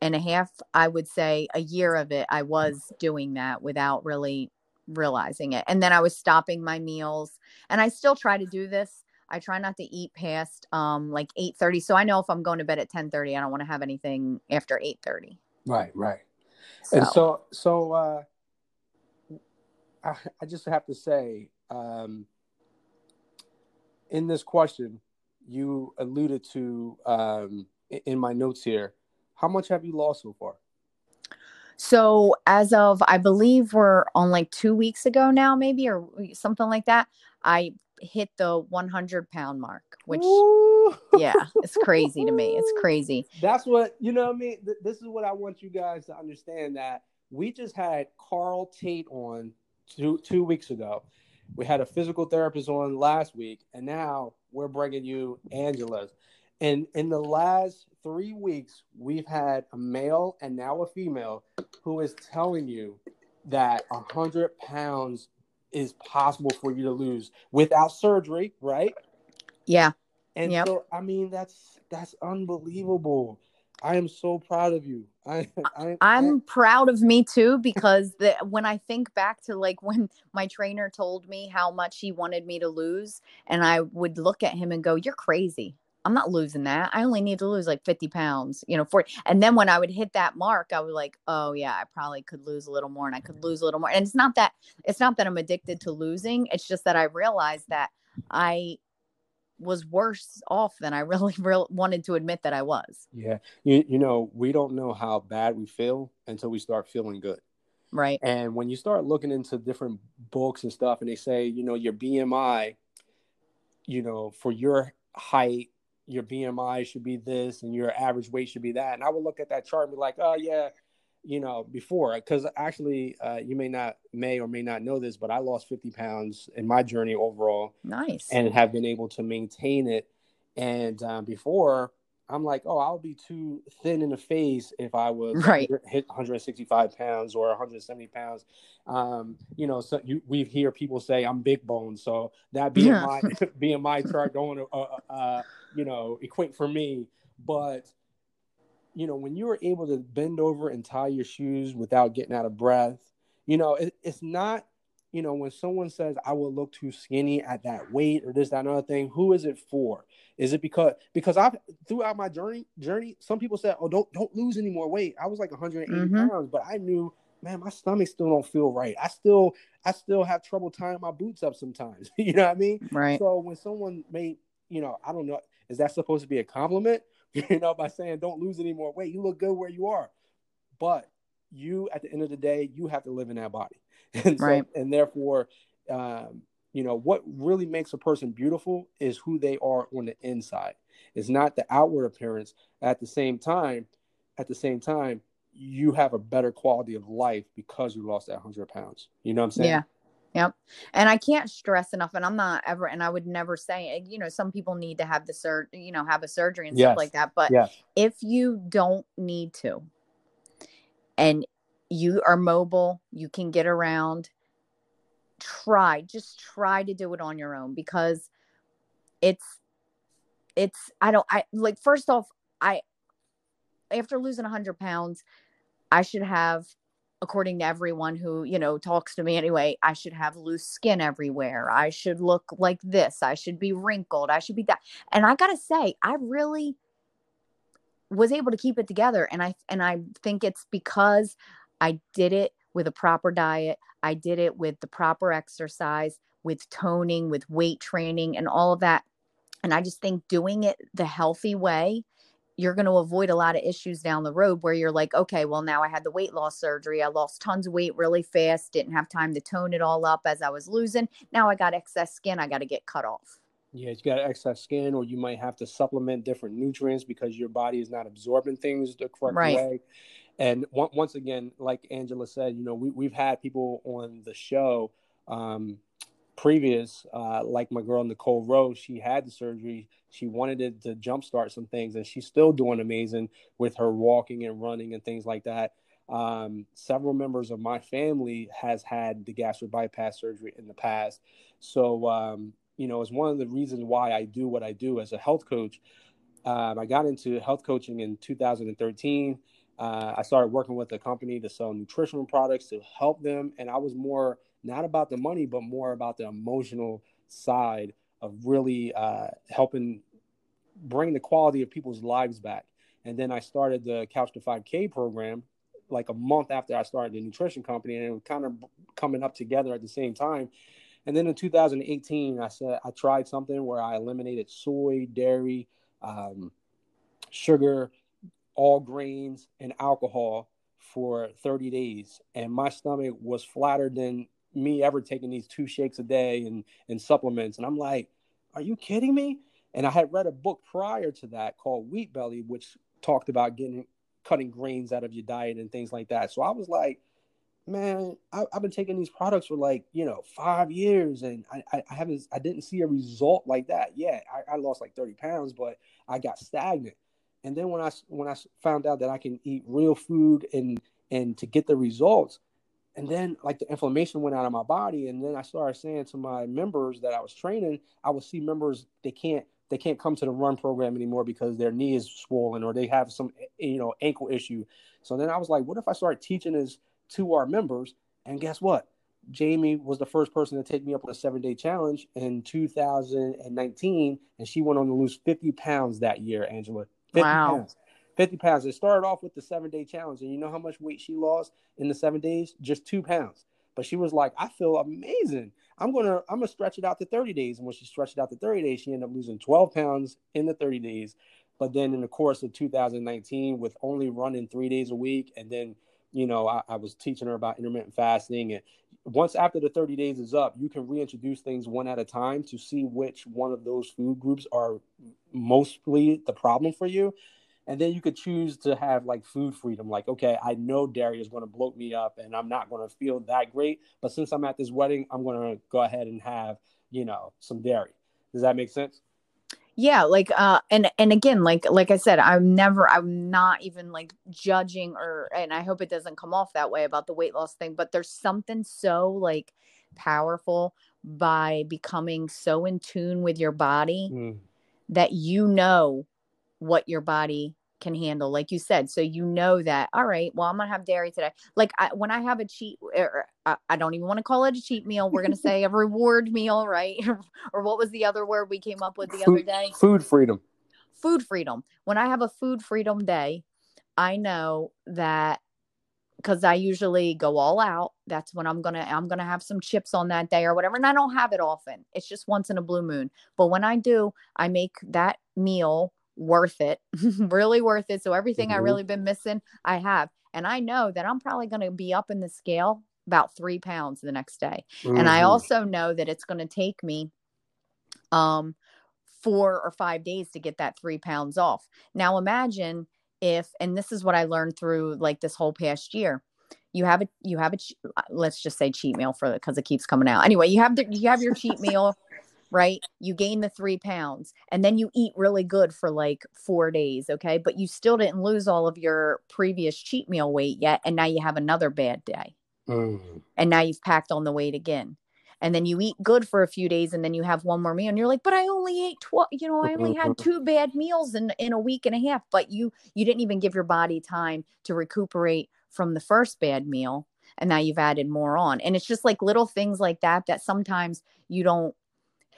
and a half, I would say a year of it, I was doing that without really realizing it. And then I was stopping my meals and I still try to do this. I try not to eat past um, like 8 30. So I know if I'm going to bed at 10 30, I don't want to have anything after 8 30.
Right, right. So. And so, so uh, I, I just have to say, um, in this question, you alluded to um, in my notes here. How much have you lost so far?
So, as of I believe we're on like two weeks ago now, maybe or something like that. I hit the 100 pound mark, which Ooh. yeah, it's crazy to me. It's (laughs) crazy.
That's what you know. I mean, th- this is what I want you guys to understand that we just had Carl Tate on two two weeks ago. We had a physical therapist on last week, and now we're bringing you Angela's. And in the last three weeks, we've had a male and now a female who is telling you that a hundred pounds is possible for you to lose without surgery, right?
Yeah.
And yep. so I mean that's that's unbelievable. I am so proud of you. (laughs) I,
I am proud of me too because the, when I think back to like when my trainer told me how much he wanted me to lose, and I would look at him and go, "You're crazy. I'm not losing that. I only need to lose like 50 pounds, you know, for and then when I would hit that mark, I was like, oh yeah, I probably could lose a little more and I could lose a little more. And it's not that it's not that I'm addicted to losing. It's just that I realized that I was worse off than I (laughs) really, really wanted to admit that I was.
Yeah. You you know, we don't know how bad we feel until we start feeling good.
Right.
And when you start looking into different books and stuff and they say, you know, your BMI, you know, for your height your BMI should be this and your average weight should be that. And I would look at that chart and be like, oh yeah, you know, before because actually, uh, you may not may or may not know this, but I lost 50 pounds in my journey overall.
Nice.
And have been able to maintain it. And um, before, I'm like, oh, I'll be too thin in the face if I was (laughs)
right.
hit 165 pounds or 170 pounds. Um, you know, so you, we hear people say I'm big bone, so that being yeah. my being my chart going uh, uh, uh, you know, equate for me. But you know, when you are able to bend over and tie your shoes without getting out of breath, you know, it, it's not you know, when someone says I will look too skinny at that weight or this, that, another thing, who is it for? Is it because because I've throughout my journey journey, some people said, Oh, don't don't lose any more weight. I was like 180 mm-hmm. pounds, but I knew, man, my stomach still don't feel right. I still I still have trouble tying my boots up sometimes. (laughs) you know what I mean?
Right.
So when someone made, you know, I don't know, is that supposed to be a compliment? (laughs) you know, by saying don't lose any more weight. You look good where you are. But you at the end of the day, you have to live in that body. (laughs) and so, right. and therefore um, you know what really makes a person beautiful is who they are on the inside it's not the outward appearance at the same time at the same time you have a better quality of life because you lost that 100 pounds you know what i'm saying
yeah Yep. And I can't stress enough, and I'm not ever, and I would never say, you know, some people need to have the sur, you know, have a surgery and yes. stuff like that. But
yes.
if you don't need to, and you are mobile, you can get around. Try, just try to do it on your own because it's it's I don't I like first off, I after losing 100 pounds, I should have according to everyone who you know talks to me anyway i should have loose skin everywhere. I should look like this. I should be wrinkled. I should be that. And i gotta say i really was able to keep it together and i and i think it's because i did it with a proper diet i did it with the proper exercise with toning with weight training and all of that and i just think doing it the healthy way you're going to avoid a lot of issues down the road where you're like okay well now i had the weight loss surgery i lost tons of weight really fast didn't have time to tone it all up as i was losing now i got excess skin i got to get cut off
yeah, you got excess skin, or you might have to supplement different nutrients because your body is not absorbing things the correct right. way. And once again, like Angela said, you know, we, we've had people on the show um, previous, uh, like my girl Nicole Rose, she had the surgery. She wanted it to jumpstart some things, and she's still doing amazing with her walking and running and things like that. Um, several members of my family has had the gastric bypass surgery in the past, so um, you know, is one of the reasons why I do what I do as a health coach. Um, I got into health coaching in 2013. Uh, I started working with a company to sell nutritional products to help them. And I was more not about the money, but more about the emotional side of really uh, helping bring the quality of people's lives back. And then I started the Couch to 5K program like a month after I started the nutrition company, and it was kind of coming up together at the same time. And then in 2018, I said I tried something where I eliminated soy, dairy, um, sugar, all grains, and alcohol for 30 days. And my stomach was flatter than me ever taking these two shakes a day and, and supplements. And I'm like, are you kidding me? And I had read a book prior to that called Wheat Belly, which talked about getting cutting grains out of your diet and things like that. So I was like, man, I, have been taking these products for like you know five years, and I, I, haven't, I didn't see a result like that. yet. I, I, lost like thirty pounds, but I got stagnant. And then when I when I found out that I can eat real food and and to get the results, and then like the inflammation went out of my body, and then I started saying to my members that I was training, I would see members they can't they can't come to the run program anymore because their knee is swollen or they have some you know ankle issue. So then I was like, what if I start teaching this to our members. And guess what? Jamie was the first person to take me up on a seven day challenge in 2019, and she went on to lose 50 pounds that year, Angela. 50 wow. pounds. 50 pounds. It started off with the seven day challenge, and you know how much weight she lost in the seven days? Just two pounds. But she was like, I feel amazing. I'm gonna I'm gonna stretch it out to 30 days. And when she stretched it out to 30 days, she ended up losing 12 pounds in the 30 days. But then in the course of 2019, with only running three days a week and then you know, I, I, was teaching her about intermittent fasting. And once after the 30 days is up, you can reintroduce things one at a time to see which one of those food groups are mostly the problem for you. And then you could choose to have like food freedom. Like, okay, I know dairy is going to bloat me up and I'm not going to feel that great. But since I'm at this wedding, I'm going to go ahead and have, you know, some dairy. Does that make sense?
yeah like uh and and again like like i said i'm never i'm not even like judging or and i hope it doesn't come off that way about the weight loss thing but there's something so like powerful by becoming so in tune with your body mm. that you know what your body can handle like you said so you know that all right well i'm gonna have dairy today like I, when i have a cheat or I, I don't even want to call it a cheat meal we're gonna (laughs) say a reward meal right (laughs) or what was the other word we came up with the
food,
other day
food freedom
food freedom when i have a food freedom day i know that because I usually go all out. That's when I'm gonna I'm gonna have some chips on that day or whatever. And I don't have it often. It's just once in a blue moon. But when I do, I make that meal worth it, (laughs) really worth it. So everything mm-hmm. I really been missing, I have. And I know that I'm probably going to be up in the scale about three pounds the next day. Mm-hmm. And I mm-hmm. also know that it's going to take me um four or five days to get that three pounds off. Now imagine if, and this is what I learned through like this whole past year. You have a you have a let's just say cheat meal for because it keeps coming out. Anyway, you have the you have your cheat (laughs) meal right? You gain the three pounds and then you eat really good for like four days, okay? But you still didn't lose all of your previous cheat meal weight yet. And now you have another bad day.
Mm.
And now you've packed on the weight again. And then you eat good for a few days and then you have one more meal and you're like, but I only ate 12, you know, I only had two bad meals in, in a week and a half, but you, you didn't even give your body time to recuperate from the first bad meal. And now you've added more on. And it's just like little things like that, that sometimes you don't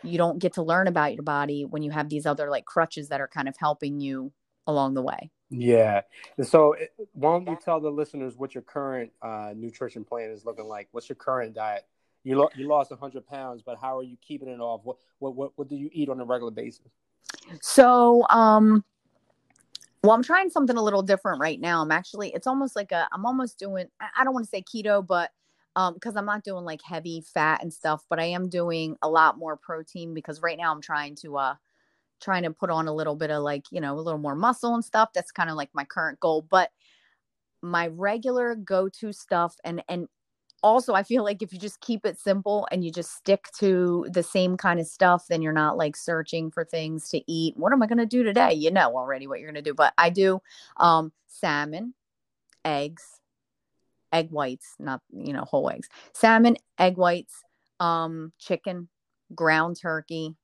you don't get to learn about your body when you have these other like crutches that are kind of helping you along the way.
Yeah. And so, it, why don't you tell the listeners what your current uh, nutrition plan is looking like? What's your current diet? You lo- you lost 100 pounds, but how are you keeping it off? What, what what what do you eat on a regular basis?
So, um, well, I'm trying something a little different right now. I'm actually, it's almost like a, I'm almost doing, I don't want to say keto, but um because i'm not doing like heavy fat and stuff but i am doing a lot more protein because right now i'm trying to uh trying to put on a little bit of like you know a little more muscle and stuff. That's kind of like my current goal but my regular go-to stuff and and also i feel like if you just keep it simple and you just stick to the same kind of stuff then you're not like searching for things to eat. What am i going to do today? You know already what you're going to do but i do um salmon eggs egg whites, not you know whole eggs, salmon, egg whites, um, chicken, ground turkey,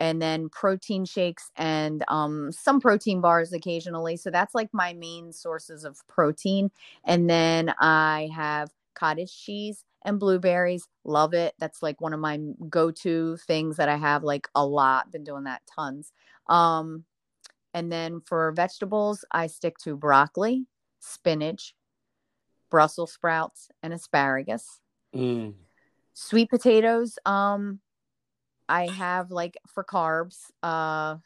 and then protein shakes and um, some protein bars occasionally. So that's like my main sources of protein. And then I have cottage cheese and blueberries. Love it. That's like one of my go-to things that I have like a lot. Been doing that tons. Um, and then for vegetables, I stick to broccoli, spinach, Brussels sprouts, and asparagus.
Mm.
Sweet potatoes, um, I have like for carbs. Uh,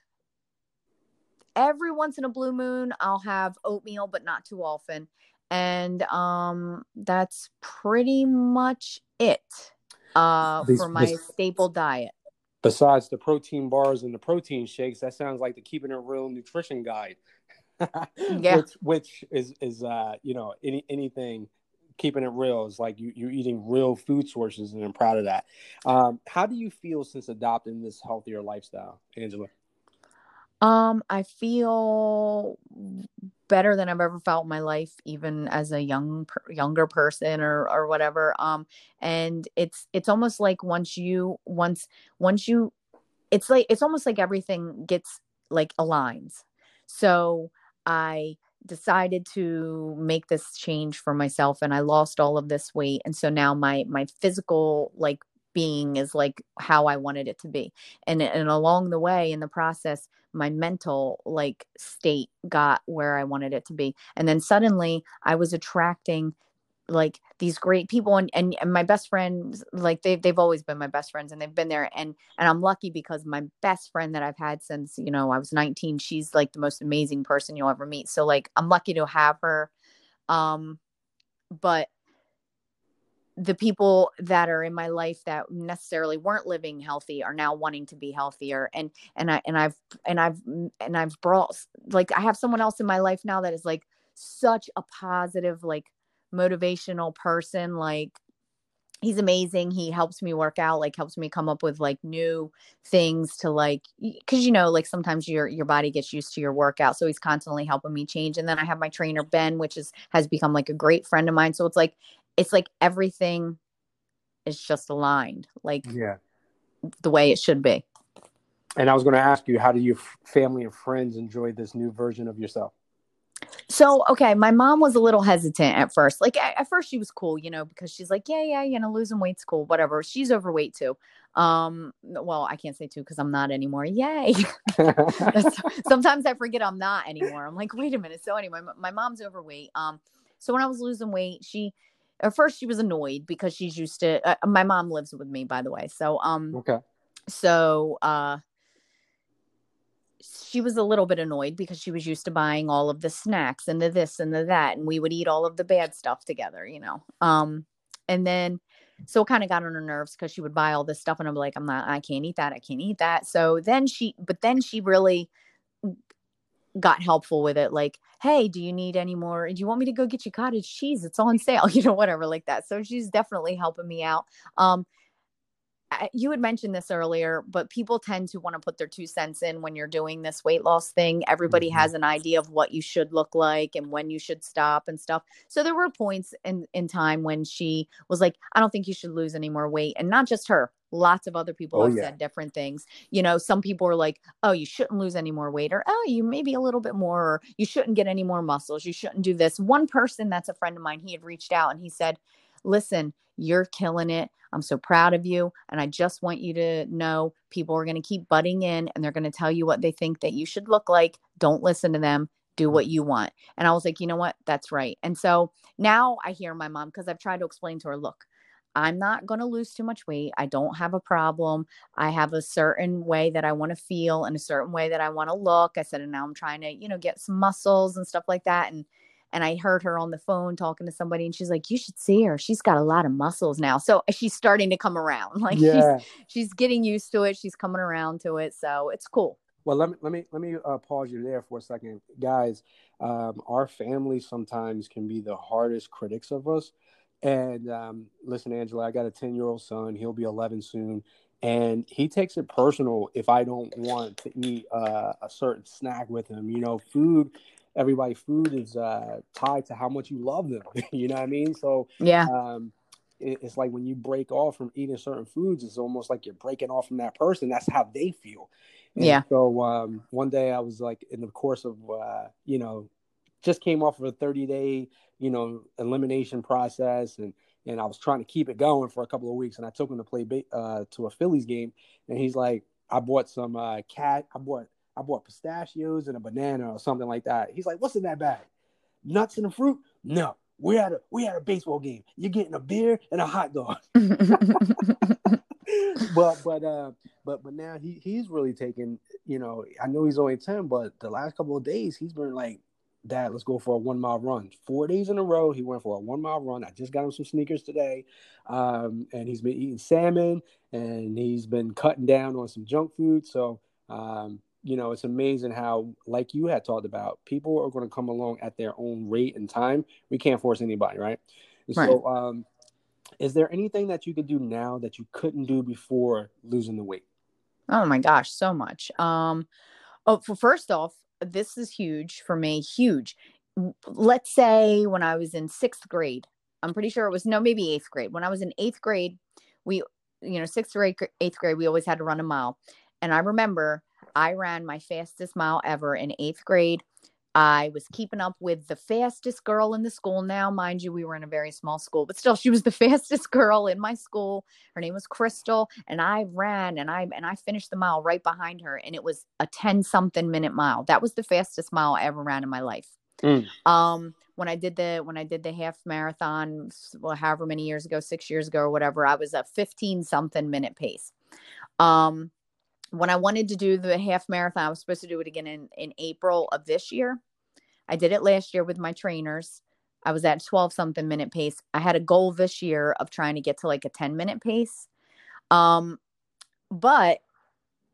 every once in a blue moon, I'll have oatmeal, but not too often. And um, that's pretty much it uh,
These-
for my
this-
staple diet.
Besides the protein bars and the protein shakes, that sounds like the keeping it real nutrition guide. (laughs)
Yeah.
Which, which is is uh you know any anything keeping it real is like you you're eating real food sources and I'm proud of that. Um, how do you feel since adopting this healthier lifestyle, Angela?
Um, I feel better than I've ever felt in my life, even as a young per- younger person or or whatever. Um, and it's it's almost like once you once once you, it's like it's almost like everything gets like aligns. So I decided to make this change for myself, and I lost all of this weight, and so now my my physical like being is like how I wanted it to be, and and along the way in the process my mental like state got where I wanted it to be. And then suddenly I was attracting like these great people and, and and my best friends like they've they've always been my best friends and they've been there and and I'm lucky because my best friend that I've had since you know I was 19 she's like the most amazing person you'll ever meet so like I'm lucky to have her um but the people that are in my life that necessarily weren't living healthy are now wanting to be healthier and and i and i've and i've and i've brought like i have someone else in my life now that is like such a positive like motivational person like he's amazing he helps me work out like helps me come up with like new things to like because you know like sometimes your your body gets used to your workout so he's constantly helping me change and then i have my trainer ben which is has become like a great friend of mine so it's like it's like everything is just aligned like
Yeah.
the way it should be
And I was going to ask you, how do your family and friends enjoy this new version of yourself?
So, okay, my mom was a little hesitant at first. Like at, at first she was cool, you know, because she's like, yeah, yeah, you know, losing weight's cool, whatever. She's overweight too. Um, well, I can't say too because I'm not anymore. Yay. (laughs) (laughs) Sometimes I forget I'm not anymore. I'm like, wait a minute. So anyway, my, my mom's overweight. Um, so when I was losing weight, she at first she was annoyed because she's used to. Uh, my mom lives with me, by the way. So um,
okay.
so uh she was a little bit annoyed because she was used to buying all of the snacks and the this and the that and we would eat all of the bad stuff together you know um and then so it kind of got on her nerves because she would buy all this stuff and i'm like i'm not i can't eat that i can't eat that. So then she but then she really got helpful with it like hey do you need any more? Do you want me to go get you cottage cheese? It's on sale (laughs) you know whatever like that. So she's definitely helping me out. Um you had mentioned this earlier, but people tend to want to put their two cents in when you're doing this weight loss thing. Everybody mm-hmm. has an idea of what you should look like and when you should stop and stuff. So there were points in in time when she was like, "I don't think you should lose any more weight," and not just her. Lots of other people oh, have yeah. said different things. You know, some people are like, "Oh, you shouldn't lose any more weight," or "Oh, you maybe a little bit more," or "You shouldn't get any more muscles. You shouldn't do this." One person that's a friend of mine, he had reached out and he said, "Listen, you're killing it." I'm so proud of you. And I just want you to know people are going to keep butting in and they're going to tell you what they think that you should look like. Don't listen to them. Do what you want. And I was like, you know what? That's right. And so now I hear my mom because I've tried to explain to her, look, I'm not going to lose too much weight. I don't have a problem. I have a certain way that I want to feel and a certain way that I want to look. I said, and now I'm trying to, you know, get some muscles and stuff like that. And and I heard her on the phone talking to somebody and she's like, You should see her. She's got a lot of muscles now. So she's starting to come around. (laughs) Like yeah. she's she's getting used to it. She's coming around to it. So it's cool.
Well, let me let me let me uh, pause you there for a second, guys. Um, our family sometimes can be the hardest critics of us. And um, listen, Angela, I got a ten year old son. He'll be eleven soon, and he takes it personal if I don't want to eat uh, a certain snack with him. You know, food everybody food is uh, tied to how much you love them. (laughs) you know what I mean? So
yeah,
um, it, it's like when you break off from eating certain foods, it's almost like you're breaking off from that person. That's how they feel. And
yeah.
So um, one day I was like in the course of uh, you know just came off of a 30 day you know elimination process and and I was trying to keep it going for a couple of weeks and I took him to play uh, to a Phillies game and he's like I bought some uh, cat I bought I bought pistachios and a banana or something like that. He's like, "What's in that bag? Nuts and a fruit? No, we had a we had a baseball game. You're getting a beer and a hot dog." (laughs) (laughs) but but uh but but now he he's really taking you know I know he's only ten, but the last couple of days he's been like, Dad, let's go for a one mile run. Four days in a row, he went for a one mile run. I just got him some sneakers today, um, and he's been eating salmon and he's been cutting down on some junk food. So um, you know, it's amazing how, like you had talked about, people are going to come along at their own rate and time. We can't force anybody, right? right. So, um, is there anything that you could do now that you couldn't do before losing the weight?
Oh my gosh, so much. Um, oh, for first off, this is huge for me. Huge. Let's say when I was in sixth grade, I'm pretty sure it was no, maybe eighth grade. When I was in eighth grade, we, you know, sixth or eighth, eighth grade, we always had to run a mile, and I remember I ran my fastest mile ever in eighth grade. I was keeping up with the fastest girl in the school. Now, mind you, we were in a very small school, but still, she was the (laughs) fastest girl in my school. Her name was Crystal, and I ran and I and I finished the mile right behind her, and it was a ten something minute mile. That was the fastest mile I ever ran in my life. Mm. Um, when I did the when I did the half marathon, well, however many years ago, six years ago or whatever, I was a fifteen something minute pace. Um, when I wanted to do the half marathon, I was supposed to do it again in, in April of this year. I did it last year with my trainers. I was at 12 something minute pace. I had a goal this year of trying to get to like a 10 minute pace. Um, but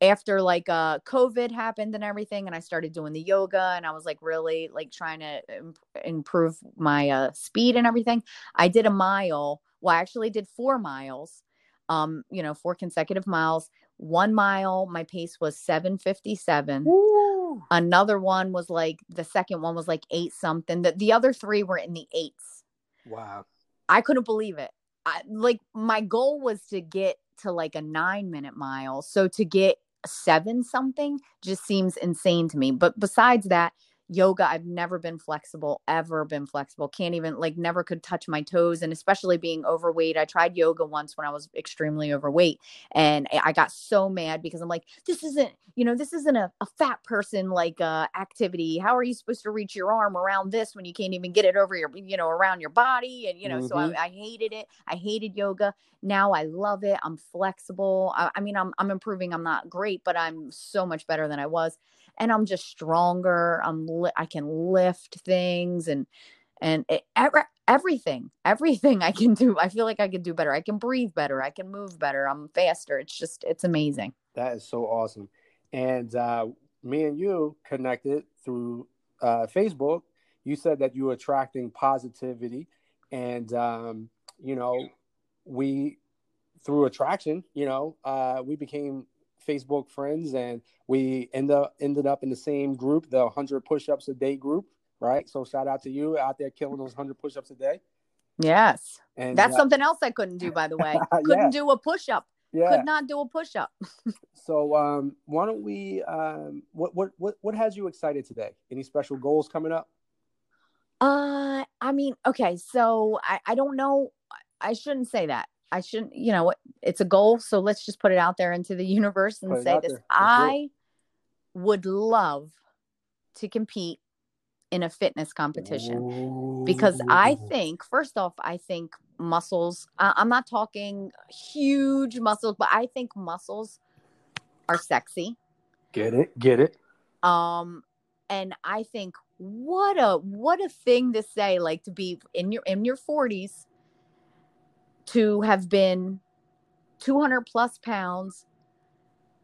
after like uh COVID happened and everything, and I started doing the yoga and I was like really like trying to imp- improve my uh speed and everything. I did a mile. Well, I actually did four miles um, you know, four consecutive miles. One mile, my pace was 757. Ooh. Another one was like the second one was like eight something. The, the other three were in the eights.
Wow.
I couldn't believe it. I, like my goal was to get to like a nine minute mile. So to get seven something just seems insane to me. But besides that, yoga i've never been flexible ever been flexible can't even like never could touch my toes and especially being overweight i tried yoga once when i was extremely overweight and i got so mad because i'm like this isn't you know this isn't a, a fat person like uh activity. How are you supposed to reach your arm around this when you can't even get it over your you know around your body? And you know mm-hmm. so I, I, hated it. I hated yoga. Now i love it. I'm flexible. I, I mean i'm i'm improving. I'm not great but i'm so much better than i was and I'm just stronger. I'm li- I can lift things and and it, everything everything I can do. I feel like I can do better. I can breathe better. I can move better. I'm faster. It's just it's amazing.
That is so awesome. And uh, me and you connected through uh, Facebook. You said that you were attracting positivity, and um, you know we through attraction, you know, uh, we became Facebook friends, and we end up ended up in the same group, the 100 push-ups a day group, right? So shout out to you out there killing those 100 push-ups a day.
Yes, and that's uh, something else I couldn't do, by the way. (laughs) Couldn't yeah. do a push-up. Yeah. Could not do a push-up. (laughs)
so um, why don't we? Um, what what what what has you excited today? Any special goals coming up?
Uh, I mean, okay, so I I don't know. I shouldn't say that. I shouldn't, you know, it's a goal. So let's just put it out there into the (laughs) universe and say this. I would love to compete in a fitness competition Ooh. because I think, first off, I think muscles, uh, I'm not talking huge muscles, but I think muscles are sexy.
Get it? Get it?
Um, and I think what a what a thing to say like to be in your in your 40s to have been 200 plus pounds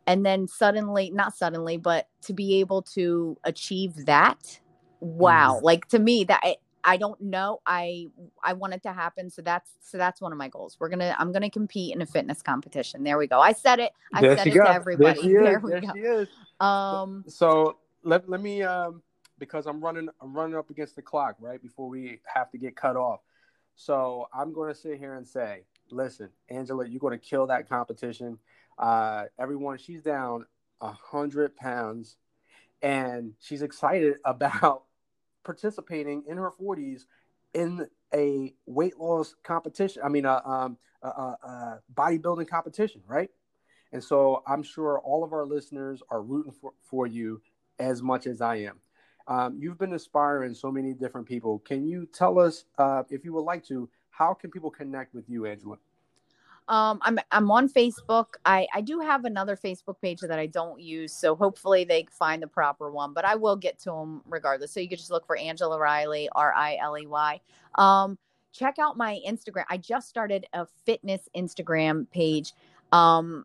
and then suddenly not suddenly but to be able to achieve that wow. Mm-hmm. like to me that I, I don't know. I i want it to happen. So that's so that's one of my goals. We're gonna i'm gonna compete in a fitness competition. There we go. I said it. I there said it to everybody. there, there we there go. um
so let, let me um because i'm running i'm running up against the clock right before we have to get cut off so I'm going to sit here and say, listen, Angela, you're going to kill that competition. Uh, everyone, she's down a hundred pounds, and she's excited (laughs) about participating in her 40s in a weight loss competition. I mean, a, a, a bodybuilding competition, right? And so I'm sure all of our listeners are rooting for, for you as much as I am. Um, you've been inspiring so many different people. Can you tell us, uh, if you would like to, how can people connect with you, Angela?
Um, I'm I'm on Facebook. I I do have another Facebook page that I don't use, so hopefully they find the proper one. But I will get to them regardless. So you could just look for Angela Riley, R I L E Y. Um, check out my Instagram. I just started a fitness Instagram page. Um,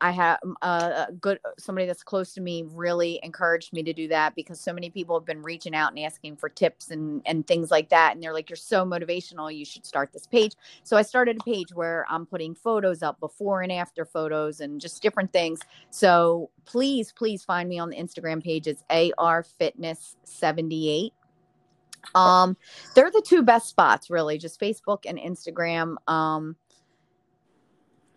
I have a good somebody that's close to me really encouraged me to do that because so many people have been reaching out and asking for tips and and things like that and they're like you're so motivational you should start this page. So I started a page where I'm putting photos up before and after photos and just different things. So please please find me on the Instagram page it's AR Fitness 78. Um they're the two best spots really just Facebook and Instagram. Um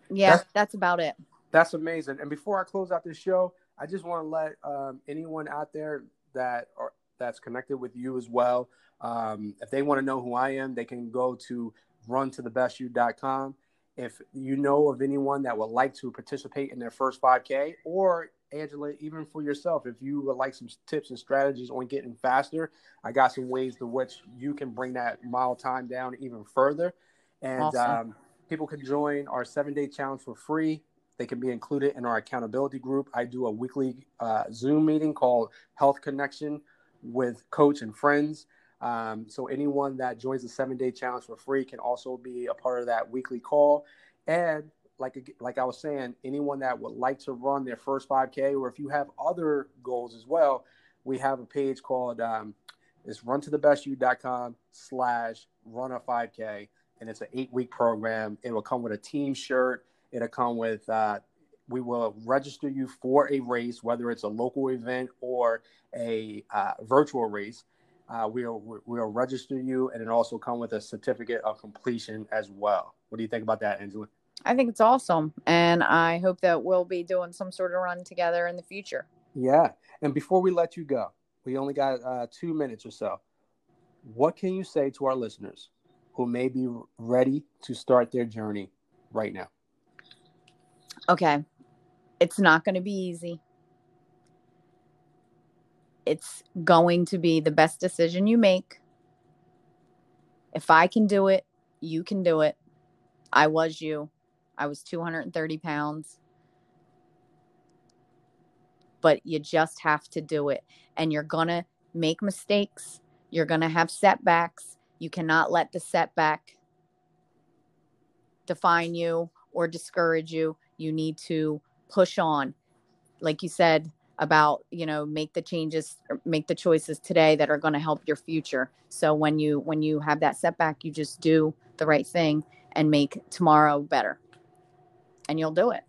yeah, that's, that's about it.
That's amazing. And before I close out this show, I just want to let um, anyone out there that are that's connected with you as well. Um, if they want to know who I am, they can go to runtothebestyou.com. If you know of anyone that would like to participate in their first 5K, or Angela, even for yourself, if you would like some tips and strategies on getting faster, I got some ways to which you can bring that mile time down even further. And awesome. um, people can join our seven day challenge for free. They can be included in our accountability group. I do a weekly uh, Zoom meeting called Health Connection with coach and friends. Um, so anyone that joins the seven day challenge for free can also be a part of that weekly call. And like like I was saying, anyone that would like to run their first 5K, or if you have other goals as well, we have a page called um, it's runtothebestyou.com slash run a 5K. And it's an eight week program. It will come with a team shirt. It'll come with uh, we will register you for a race, whether it's a local event or a uh, virtual race. Uh, we'll we'll register you, and it also come with a certificate of completion as well. What do you think about that, Angela?
I think it's awesome, and I hope that we'll be doing some sort of run together in the future.
Yeah, and before we let you go, we only got uh, two minutes or so. What can you say to our listeners who may be ready to start their journey right now?
Okay. It's not going to be easy. It's going to be the best decision you make. If I can do it, you can do it. I was you. I was 230 pounds. But you just have to do it. And you're going to make mistakes. You're going to have setbacks. You cannot let the setback define you or discourage you you need to push on like you said about you know make the changes make the choices today that are going to help your future so when you when you have that setback you just do the right thing and make tomorrow better and you'll do it.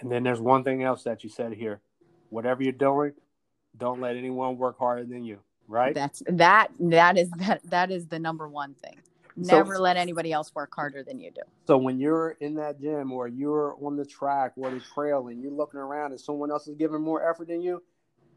And then there's one thing else that you said here. Whatever you're doing, don't let anyone work harder than you. Right?
That's that that is that that is the number one thing.
So-
Never let anybody else work harder than you do.
So when you're in that gym or you're on the track or the trail and you're looking around and someone else is giving more effort than you,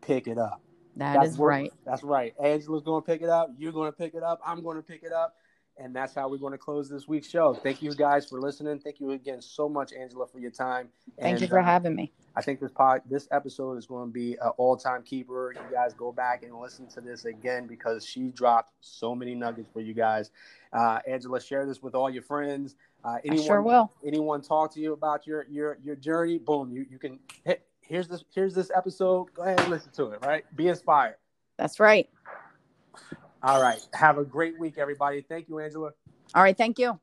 pick it up.
That is
what-
right.
That's right. Angela's going to pick it up. You're going to pick it up. I'm going to pick it up. And that's how we're going to close this week's show. Thank you guys for listening. Thank you again so much, Angela, for your time.
Thank
And,
you for
uh,
having me.
I think this pod, this episode is going to be an all-time keeper. You guys go back and listen to this again because she dropped so many nuggets for you guys. Uh, Angela, share this with all your friends. Uh,
I
anyone,
sure will.
anyone talk to you about your your your journey? Boom, you you can hit. Here's this here's this episode. Go ahead and listen to it. Right, be inspired.
That's right.
All right, have a great week, everybody. Thank you, Angela.
All right. Thank you.